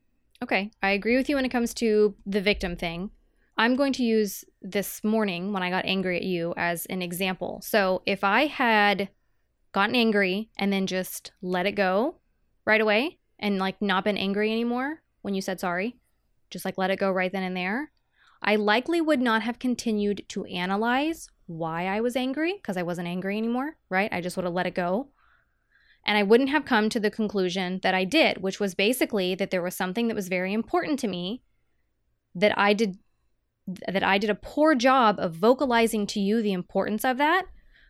Okay, I agree with you when it comes to the victim thing. I'm going to use this morning when I got angry at you as an example. So, if I had gotten angry and then just let it go right away and like not been angry anymore when you said sorry, just like let it go right then and there, I likely would not have continued to analyze why I was angry because I wasn't angry anymore, right? I just would have let it go. And I wouldn't have come to the conclusion that I did, which was basically that there was something that was very important to me that I did that I did a poor job of vocalizing to you the importance of that.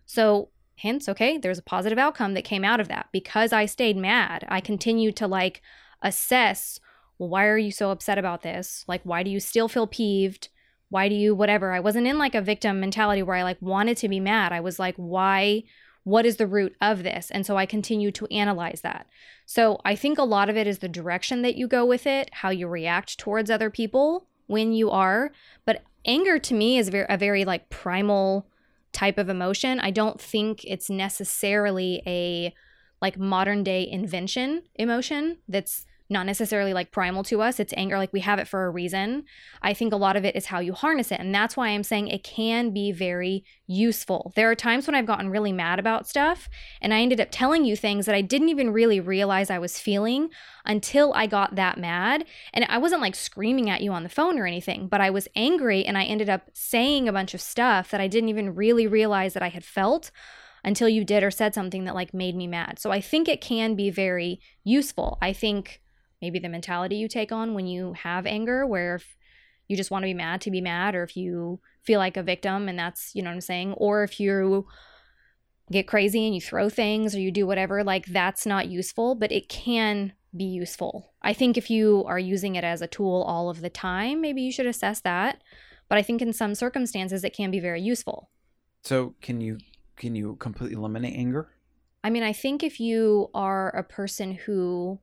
So, hence, okay, there's a positive outcome that came out of that. Because I stayed mad, I continued to like assess, well, why are you so upset about this? Like, why do you still feel peeved? Why do you whatever? I wasn't in like a victim mentality where I like wanted to be mad. I was like, why what is the root of this? And so I continue to analyze that. So I think a lot of it is the direction that you go with it, how you react towards other people when you are. But anger to me is a very like primal type of emotion. I don't think it's necessarily a like modern day invention emotion that's not necessarily like primal to us. It's anger, like we have it for a reason. I think a lot of it is how you harness it. And that's why I'm saying it can be very useful. There are times when I've gotten really mad about stuff and I ended up telling you things that I didn't even really realize I was feeling until I got that mad. And I wasn't like screaming at you on the phone or anything, but I was angry and I ended up saying a bunch of stuff that I didn't even really realize that I had felt until you did or said something that like made me mad. So I think it can be very useful. I think maybe the mentality you take on when you have anger where if you just want to be mad to be mad or if you feel like a victim and that's you know what i'm saying? Or if you get crazy and you throw things or you do whatever like that's not useful but it can be useful. I think if you are using it as a tool all of the time maybe you should assess that but i think in some circumstances it can be very useful. So can you can you completely eliminate anger? I mean, I think if you are a person who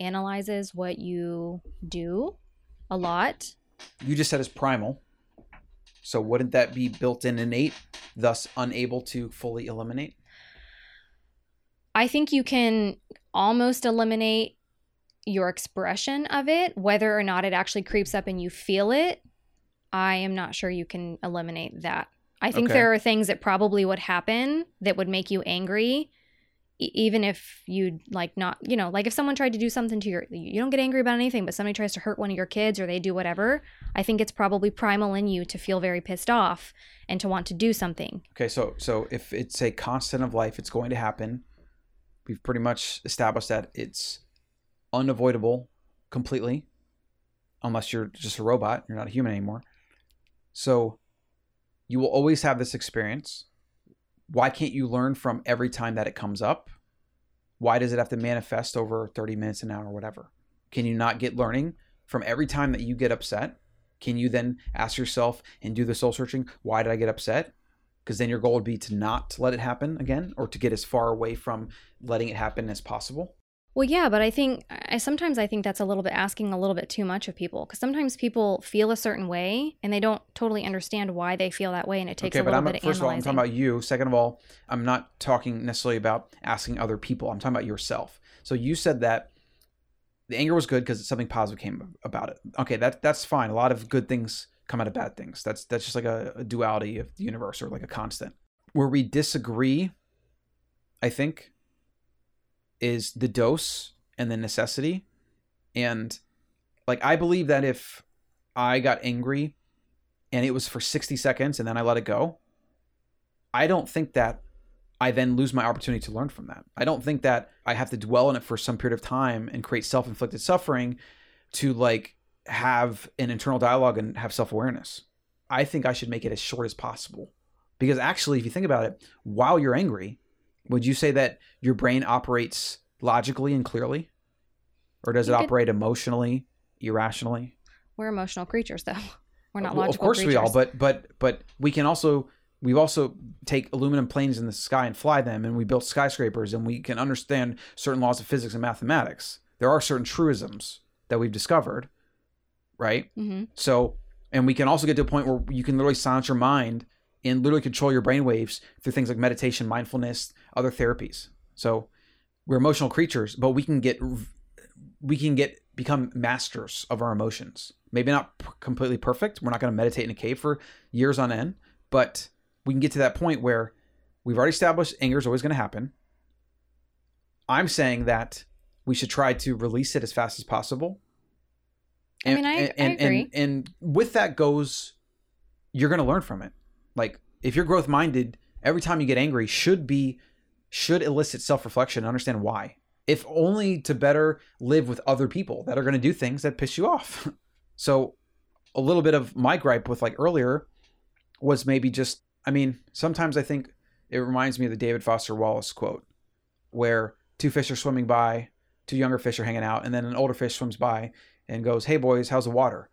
analyzes what you do a lot, You just said it's primal. So wouldn't that be built in innate, thus unable to fully eliminate? I think you can almost eliminate your expression of it, whether or not it actually creeps up and you feel it. I am not sure you can eliminate that. I think Okay. there are things that probably would happen that would make you angry even if you like not, you know, like if someone tried to do something to your, you don't get angry about anything, but somebody tries to hurt one of your kids or they do whatever, I think it's probably primal in you to feel very pissed off and to want to do something. Okay, so so if it's a constant of life, it's going to happen. We've pretty much established that it's unavoidable completely, unless you're just a robot, you're not a human anymore. So you will always have this experience. Why can't you learn from every time that it comes up? Why does it have to manifest over 30 minutes, an hour, or whatever? Can you not get learning from every time that you get upset? Can you then ask yourself and do the soul searching? Why did I get upset? Because then your goal would be to not let it happen again or to get as far away from letting it happen as possible. Well, yeah, but I think I sometimes I think that's a little bit asking a little bit too much of people because sometimes people feel a certain way and they don't totally understand why they feel that way, and it takes okay, a but I'm bit first of all, I'm talking about you. Second of all, I'm not talking necessarily about asking other people. I'm talking about yourself. So you said that the anger was good because something positive came about it. Okay, that that's fine. A lot of good things come out of bad things. That's that's just like a, a duality of the universe or like a constant. Where we disagree, I think, is the dose and the necessity. And like I believe that if I got angry and it was for 60 seconds and then I let it go, I don't think that I then lose my opportunity to learn from that. I don't think that I have to dwell on it for some period of time and create self-inflicted suffering to like have an internal dialogue and have self-awareness. I think I should make it as short as possible. Because actually, if you think about it, while you're angry, would you say that your brain operates logically and clearly? Or does it could- operate emotionally, irrationally? We're emotional creatures, though. We're not Well, logical Of course creatures. we are, but but but we can also we've also take aluminum planes in the sky and fly them, and we built skyscrapers, and we can understand certain laws of physics and mathematics. There are certain truisms that we've discovered, right? hmm So, and we can also get to a point where you can literally silence your mind and literally control your brain waves through things like meditation, mindfulness, other therapies. So, we're emotional creatures, but we can get we can get become masters of our emotions. Maybe not p- completely perfect. We're not going to meditate in a cave for years on end, but we can get to that point where we've already established anger is always going to happen. I'm saying that we should try to release it as fast as possible. I mean, I- I and, agree. And, and with that goes, you're going to learn from it. Like if you're growth minded, every time you get angry should be should elicit self reflection and understand why. If only to better live with other people that are going to do things that piss you off. so, a little bit of my gripe with like earlier was maybe just, I mean, sometimes I think it reminds me of the David Foster Wallace quote where two fish are swimming by, two younger fish are hanging out, and then an older fish swims by and goes, Hey boys, how's the water?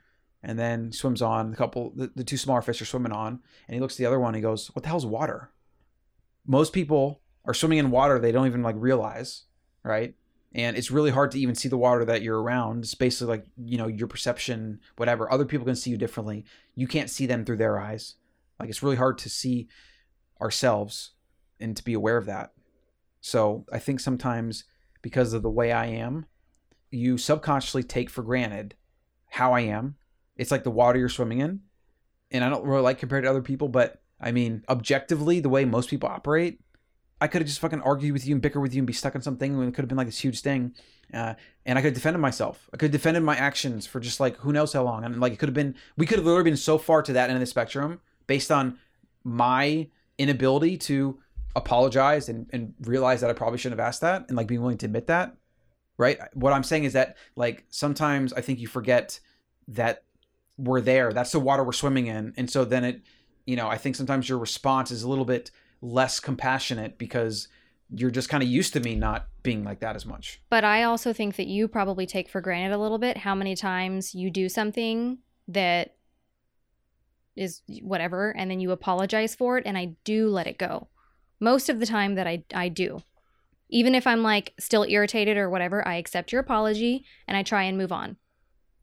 And then swims on. The couple, the, the two smaller fish are swimming on, and he looks at the other one and he goes, What the hell's water? Most people are swimming in water they don't even like realize, right? And it's really hard to even see the water that you're around. It's basically like, you know, your perception, whatever. Other people can see you differently. You can't see them through their eyes. Like it's really hard to see ourselves and to be aware of that. So I think sometimes because of the way I am, you subconsciously take for granted how I am. It's like the water you're swimming in. And I don't really like compared to other people, but I mean, objectively, the way most people operate, I could have just fucking argued with you and bicker with you and be stuck on something when it could have been like this huge thing. Uh, and I could have defended myself. I could have defended my actions for just like who knows how long. And like it could have been, we could have literally been so far to that end of the spectrum based on my inability to apologize and, and realize that I probably shouldn't have asked that and like being willing to admit that. Right. What I'm saying is that like sometimes I think you forget that we're there. That's the water we're swimming in. And so then it, you know, I think sometimes your response is a little bit less compassionate because you're just kind of used to me not being like that as much. But I also think that you probably take for granted a little bit how many times you do something that is whatever and then you apologize for it and I do let it go. Most of the time that I I do. Even if I'm like still irritated or whatever, I accept your apology and I try and move on.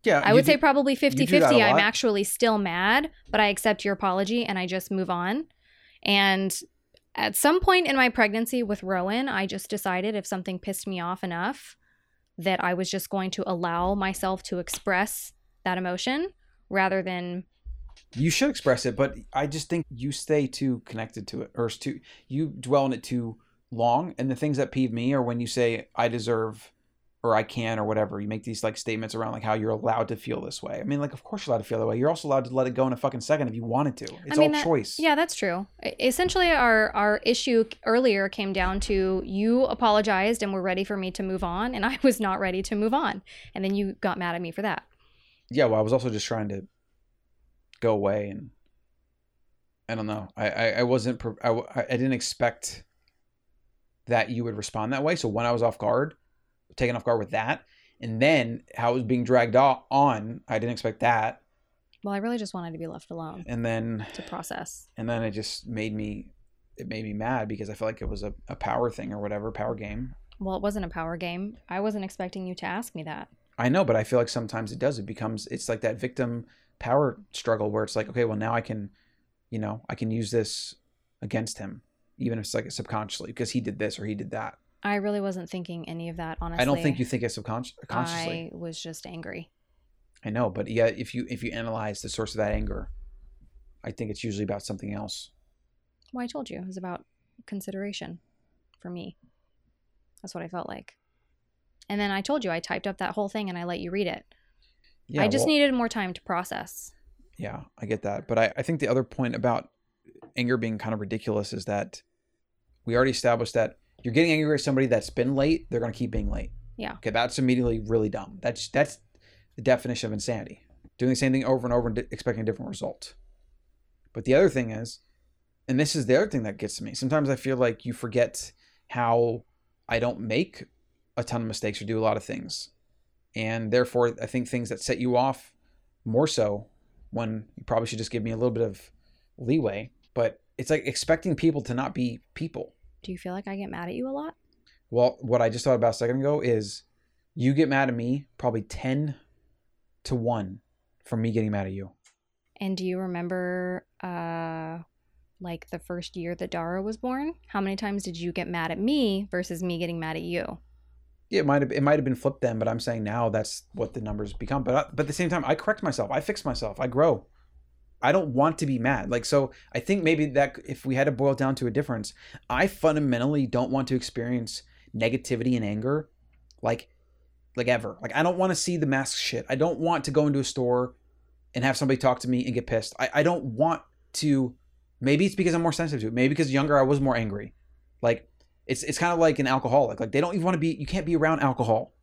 Yeah. I would do- say probably 50 do that 50. a I'm actually still mad, but I accept your apology and I just move on. And at some point in my pregnancy with Rowan, I just decided if something pissed me off enough that I was just going to allow myself to express that emotion rather than You should express it, but I just think you stay too connected to it, or too you dwell in it too long. And the things that peeve me are when you say I deserve or I can or whatever. You make these like statements around like how you're allowed to feel this way. I mean, like of course you're allowed to feel that way. You're also allowed to let it go in a fucking second if you wanted to. It's I mean, all that- choice. Yeah, that's true. Essentially, our our issue earlier came down to you apologized and were ready for me to move on, and I was not ready to move on, and then you got mad at me for that. yeah well i was also just trying to go away and i don't know i i, I wasn't I I didn't expect that you would respond that way so when i was off guard taken off guard with that and then how it was being dragged on i didn't expect that Well, I really just wanted to be left alone and then to process. and then it just made me it made me mad because i felt like it was a, a power thing or whatever power game Well, it wasn't a power game. I wasn't expecting you to ask me that. I know, but I feel like sometimes it does. It becomes it's like that victim power struggle where it's like, okay, well now I can, you know, I can use this against him, even if it's like subconsciously because he did this or he did that. I really wasn't thinking any of that. Honestly, I don't think you think it subconsciously. I was just angry. I know, but yeah, if you if you analyze the source of that anger, I think it's usually about something else. Well, I told you it was about consideration for me. That's what I felt like. And then I told you I typed up that whole thing and I let you read it. Yeah, I just well, needed more time to process. Yeah, I get that, but I I think the other point about anger being kind of ridiculous is that we already established that you're getting angry at somebody that's been late, they're going to keep being late. Yeah. Okay, that's immediately really dumb. That's that's the definition of insanity. Doing the same thing over and over and expecting a different result. But the other thing is, and this is the other thing that gets to me. Sometimes I feel like you forget how I don't make a ton of mistakes or do a lot of things. And therefore, I think things that set you off more so when you probably should just give me a little bit of leeway. But it's like expecting people to not be people. Do you feel like I get mad at you a lot? Well, what I just thought about a second ago is you get mad at me probably 10 to 1 from me getting mad at you. And do you remember uh like the first year that Dara was born? How many times did you get mad at me versus me getting mad at you? Yeah, it might have it might have been flipped then, but I'm saying now that's what the numbers become. But I, but at the same time, I correct myself. I fix myself. I grow. I don't want to be mad. Like so, I think maybe that if we had to boil down to a difference, I fundamentally don't want to experience negativity and anger, like like ever. Like I don't want to see the mask shit. I don't want to go into a store and have somebody talk to me and get pissed. I, I don't want to. Maybe it's because I'm more sensitive to it. Maybe because younger I was more angry. Like it's it's kind of like an alcoholic. Like they don't even want to be. You can't be around alcohol.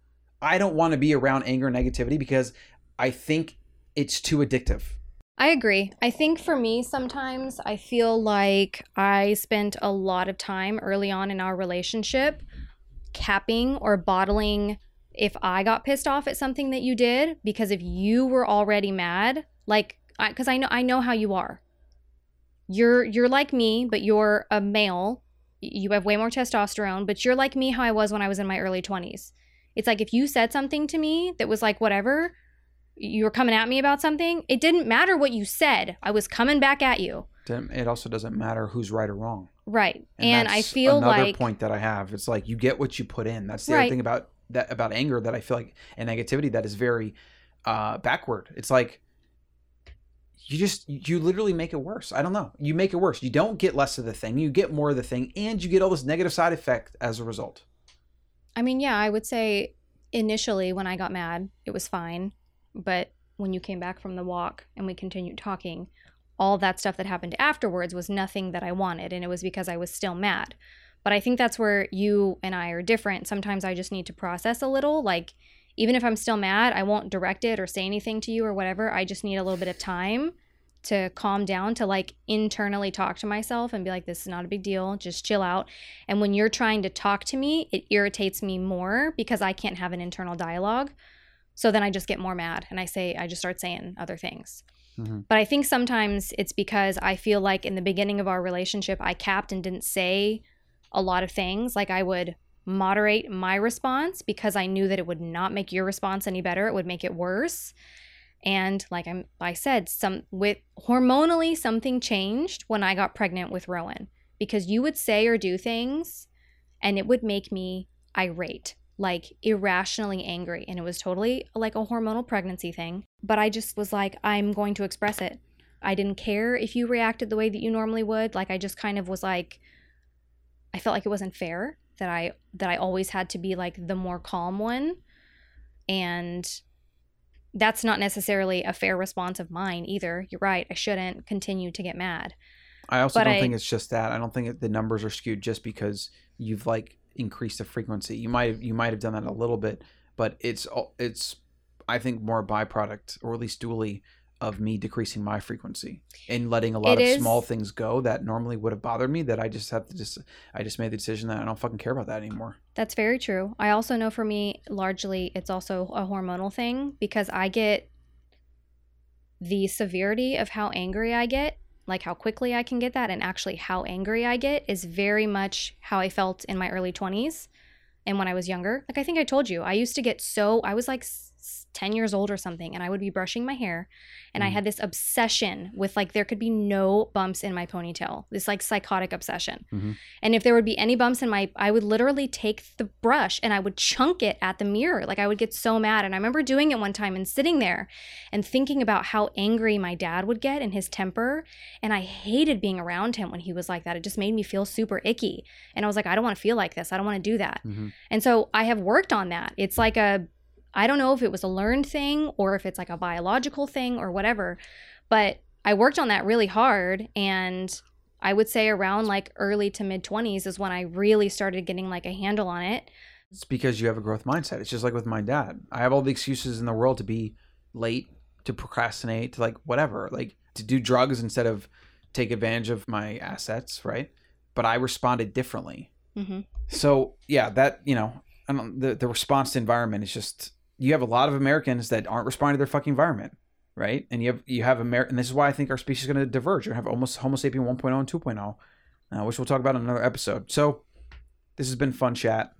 I don't want to be around anger and negativity because I think it's too addictive. I agree. I think for me, sometimes I feel like I spent a lot of time early on in our relationship capping or bottling if I got pissed off at something that you did because if you were already mad, like because I, know I know how you are. You're you're like me, but you're a male. You have way more testosterone, but you're like me how I was when I was in my early 20s. It's like if you said something to me that was like whatever, you were coming at me about something, it didn't matter what you said. I was coming back at you. It also doesn't matter who's right or wrong. Right. And, I that's feel another like point that I have. It's like you get what you put in. That's the Right. other thing about that about anger that I feel like and negativity that is very uh backward. It's like you just you literally make it worse. I don't know. You make it worse. You don't get less of the thing. You get more of the thing and you get all this negative side effect as a result. I mean, yeah, I would say initially when I got mad, it was fine. But when you came back from the walk and we continued talking, all that stuff that happened afterwards was nothing that I wanted. And it was because I was still mad. But I think that's where you and I are different. Sometimes I just need to process a little. Like, even if I'm still mad, I won't direct it or say anything to you or whatever. I just need a little bit of time to calm down, to like internally talk to myself and be like, this is not a big deal. Just chill out. And when you're trying to talk to me, it irritates me more because I can't have an internal dialogue. So then I just get more mad and I say, I just start saying other things. Mhm. But I think sometimes it's because I feel like in the beginning of our relationship, I capped and didn't say a lot of things. Like I would moderate my response because I knew that it would not make your response any better. It would make it worse. And like I'm, I said, some with hormonally something changed when I got pregnant with Rowan because you would say or do things and it would make me irate, like irrationally angry. And it was totally like a hormonal pregnancy thing. But I just was like, I'm going to express it. I didn't care if you reacted the way that you normally would. Like I just kind of was like, I felt like it wasn't fair that I that I always had to be like the more calm one. And that's not necessarily a fair response of mine either. You're right. I shouldn't continue to get mad. I also But don't I- think it's just that. I don't think the numbers are skewed just because you've like increased the frequency. You might you might have done that a little bit, but it's it's I think more a byproduct or at least dually of me decreasing my frequency and letting a lot It of is- small things go that normally would have bothered me that I just have to just I just made the decision that I don't fucking care about that anymore. That's very true. I also know for me, largely, it's also a hormonal thing because I get the severity of how angry I get, like how quickly I can get that, and actually how angry I get is very much how I felt in my early 20s and when I was younger. Like I think I told you, I used to get so, I was like 10 years old or something, and I would be brushing my hair, and I Mhm. had this obsession with like there could be no bumps in my ponytail, this like psychotic obsession. And if there would be any bumps in my, I would literally take the brush and I would chunk it at the mirror. Like I would get so mad. And I remember doing it one time and sitting there and thinking about how angry my dad would get and his temper. And I hated being around him when he was like that. It just made me feel super icky. And I was like, I don't want to feel like this. I don't want to do that. Mhm. And so I have worked on that. It's like a, I don't know if it was a learned thing or if it's like a biological thing or whatever, but I worked on that really hard. And I would say around like early to mid 20s is when I really started getting like a handle on it. It's because you have a growth mindset. It's just like with my dad. I have all the excuses in the world to be late, to procrastinate, to like whatever, like to do drugs instead of take advantage of my assets, right? But I responded differently. hmm So yeah, that you know, I don't, the the response to environment is just you have a lot of Americans that aren't responding to their fucking environment, right? And you have you have Amer- and this is why I think our species is going to diverge. You're gonna have almost Homo sapien 1.0 and 2.0, uh, which we'll talk about in another episode. So this has been fun chat.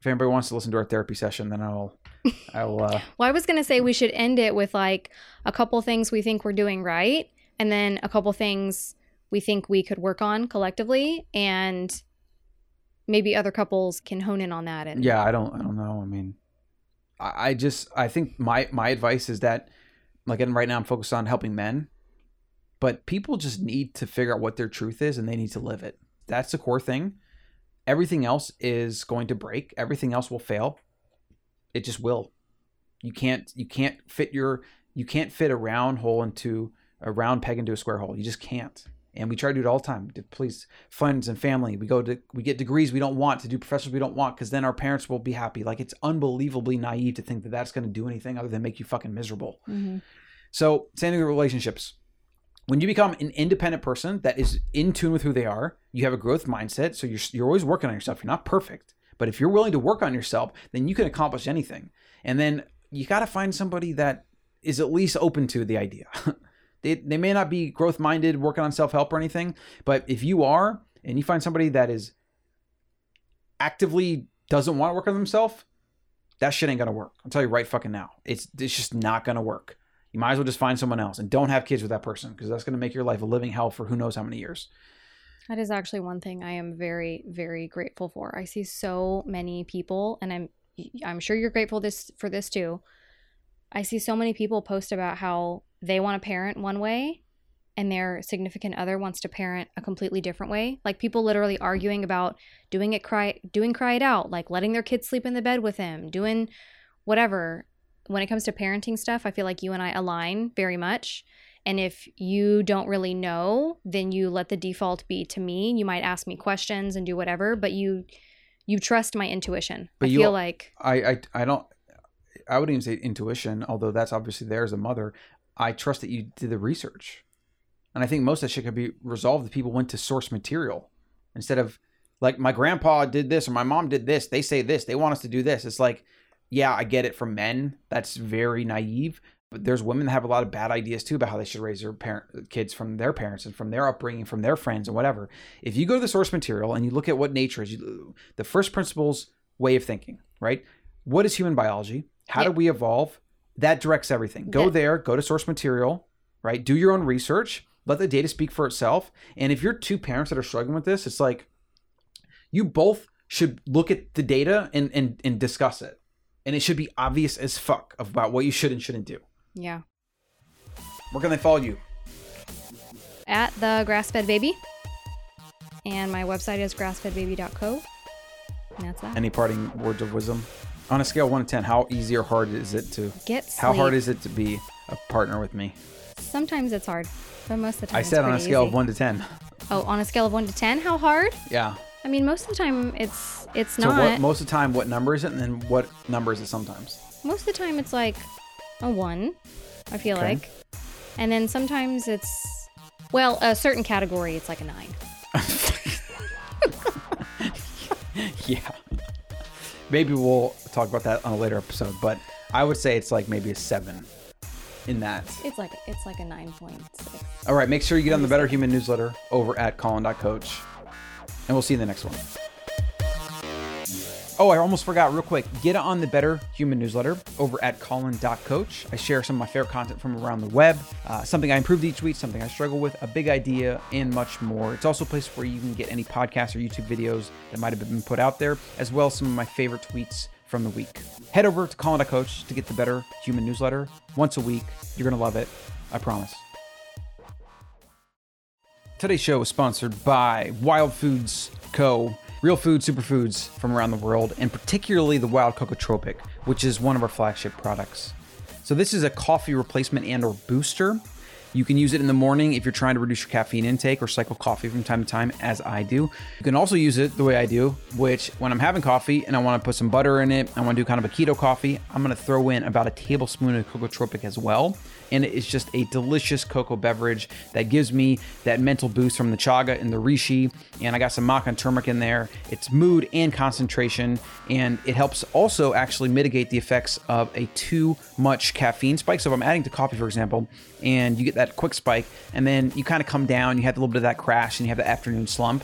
If anybody wants to listen to our therapy session, then I'll I'll uh, Well, I was going to say we should end it with like a couple things we think we're doing right and then a couple things we think we could work on collectively and maybe other couples can hone in on that and yeah i don't i don't know i mean i, just i think my my advice is that like and right now i'm focused on helping men but people just need to figure out what their truth is and they need to live it. That's the core thing. Everything else is going to break. Everything else will fail. It just will. You can't you can't fit your you can't fit a round hole into a round peg into a square hole. You just can't and we try to do it all the time to please friends and family. We go to we get degrees we don't want to do professions we don't want because then our parents will be happy. Like it's unbelievably naive to think that that's going to do anything other than make you fucking miserable. Mhm. so same thing with relationships. When you become an independent person that is in tune with who they are you have a growth mindset so you're, you're always working on yourself. You're not perfect. But if you're willing to work on yourself then you can accomplish anything. And then you got to find somebody that is at least open to the idea they, they may not be growth minded working on self-help or anything but if you are and you find somebody that is actively doesn't want to work on themselves that shit ain't gonna work i'll tell you right fucking now it's it's just not gonna work you might as well just find someone else and don't have kids with that person because that's gonna make your life a living hell for who knows how many years That is actually one thing I am very, very grateful for. I see so many people, and I'm I'm sure you're grateful this for this too. I see so many people post about how they want to parent one way and their significant other wants to parent a completely different way. Like people literally arguing about doing it cry doing cry it out, like letting their kids sleep in the bed with them, doing whatever. When it comes to parenting stuff, I feel like you and I align very much. And if you don't really know, then you let the default be to me. You might ask me questions and do whatever, but you you trust my intuition. But I you- feel like I, I I don't I wouldn't even say intuition, although that's obviously there as a mother. I trust that you did the research. And I think most of that shit could be resolved if people went to source material instead of like my grandpa did this or my mom did this. They say this. They want us to do this. It's like, yeah, I get it from men. That's very naive. But there's women that have a lot of bad ideas too about how they should raise their parent kids from their parents and from their upbringing, from their friends and whatever. If you go to the source material and you look at what nature is, you, the first principles way of thinking, right? What is human biology? How Yeah. did we evolve? That directs everything. Go there, go to source material, right? Do your own research. Let the data speak for itself. And if you're two parents that are struggling with this, it's like you both should look at the data and and, and discuss it. And it should be obvious as fuck about what you should and shouldn't do. yeah. Where can they follow you? At the grass fed baby. And my website is grassfedbaby.co. And that's that. Any parting words of wisdom? On a scale of one to ten, how easy or hard is it to? Get sleep. How hard is it to be a partner with me? Sometimes it's hard, but most of the time I said on a scale easy. of one to ten. Oh, on a scale of one to ten, how hard? Yeah. I mean, most of the time it's it's So not. what? Most of the time, what number is it, and then what number is it sometimes? most of the time it's like a one. I feel Okay. like, and then sometimes it's well, a certain category it's like a nine. Yeah. Maybe we'll talk about that on a later episode, but I would say it's like maybe a seven in that. It's like it's like a nine point six. All right, make sure you get on the Better Human newsletter over at Colin.coach, and we'll see you in the next one. Oh, I almost forgot real quick. Get on the Better Human newsletter over at Colin.coach. I share some of my favorite content from around the web, uh, something I improved each week, something I struggle with, a big idea, and much more. It's also a place where you can get any podcasts or YouTube videos that might have been put out there, as well as some of my favorite tweets from the week. Head over to Colin.coach to get the Better Human newsletter once a week. You're going to love it. I promise. Today's show is sponsored by Wild Foods Co. Real food superfoods from around the world, and particularly the Wild CocoTropic, which is one of our flagship products. So this is a coffee replacement and or booster. You can use it in the morning if you're trying to reduce your caffeine intake or cycle coffee from time to time, as I do. You can also use it the way I do, which when I'm having coffee and I want to put some butter in it, I want to do kind of a keto coffee, I'm going to throw in about a tablespoon of CocoTropic as well. And it is just a delicious cocoa beverage that gives me that mental boost from the chaga and the reishi. And I got some maca and turmeric in there. It's mood and concentration, and it helps also actually mitigate the effects of a too much caffeine spike. So if I'm adding to coffee, for example, and you get that quick spike, and then you kind of come down, you have a little bit of that crash, and you have the afternoon slump.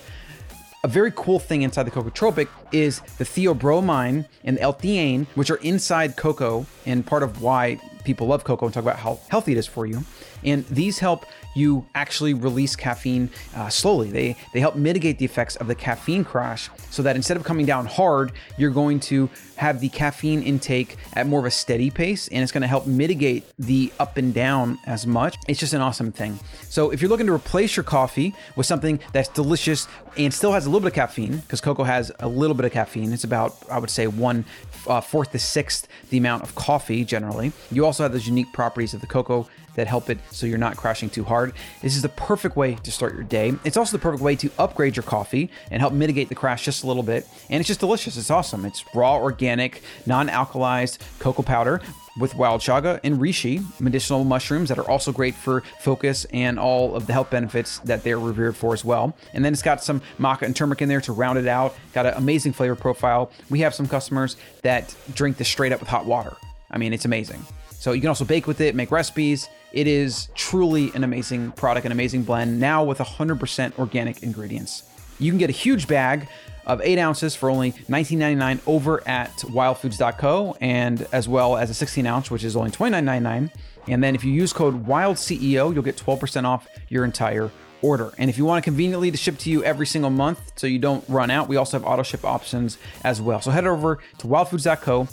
A very cool thing inside the CocoTropic is the theobromine and the L-theanine, which are inside cocoa and part of why people love cocoa and talk about how healthy it is for you. And these help you actually release caffeine uh, slowly. They they help mitigate the effects of the caffeine crash, so that instead of coming down hard, you're going to have the caffeine intake at more of a steady pace, and it's going to help mitigate the up and down as much. It's just an awesome thing. So if you're looking to replace your coffee with something that's delicious and still has a little bit of caffeine, because cocoa has a little bit of caffeine, it's about I would say one uh, fourth to sixth the amount of coffee generally. You also have those unique properties of the cocoa that help it so you're not crashing too hard. This is the perfect way to start your day. It's also the perfect way to upgrade your coffee and help mitigate the crash just a little bit. And it's just delicious. It's awesome. It's raw, organic, non-alkalized cocoa powder with wild chaga and reishi, medicinal mushrooms that are also great for focus and all of the health benefits that they're revered for as well. And then it's got some maca and turmeric in there to round it out. Got an amazing flavor profile. We have some customers that drink this straight up with hot water. I mean, it's amazing. So you can also bake with it, make recipes. It is truly an amazing product, an amazing blend, now with 100% organic ingredients. You can get a huge bag of eight ounces for only $19.99 over at wildfoods.co, and as well as a 16 ounce, which is only $29.99. And then if you use code WILDCEO, you'll get 12% off your entire order. And if you want it conveniently to ship to you every single month so you don't run out, we also have auto ship options as well. So head over to wildfoods.co.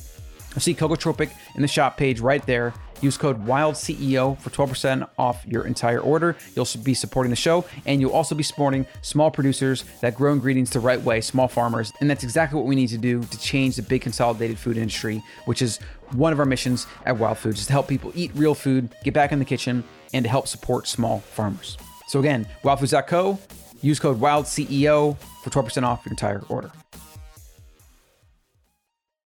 You'll see CocoTropic in the shop page right there. Use code WILDCEO for 12% off your entire order. You'll be supporting the show, and you'll also be supporting small producers that grow ingredients the right way, small farmers. And that's exactly what we need to do to change the big consolidated food industry, which is one of our missions at Wild Foods, is to help people eat real food, get back in the kitchen, and to help support small farmers. So again, wildfoods.co, use code WILDCEO for 12% off your entire order.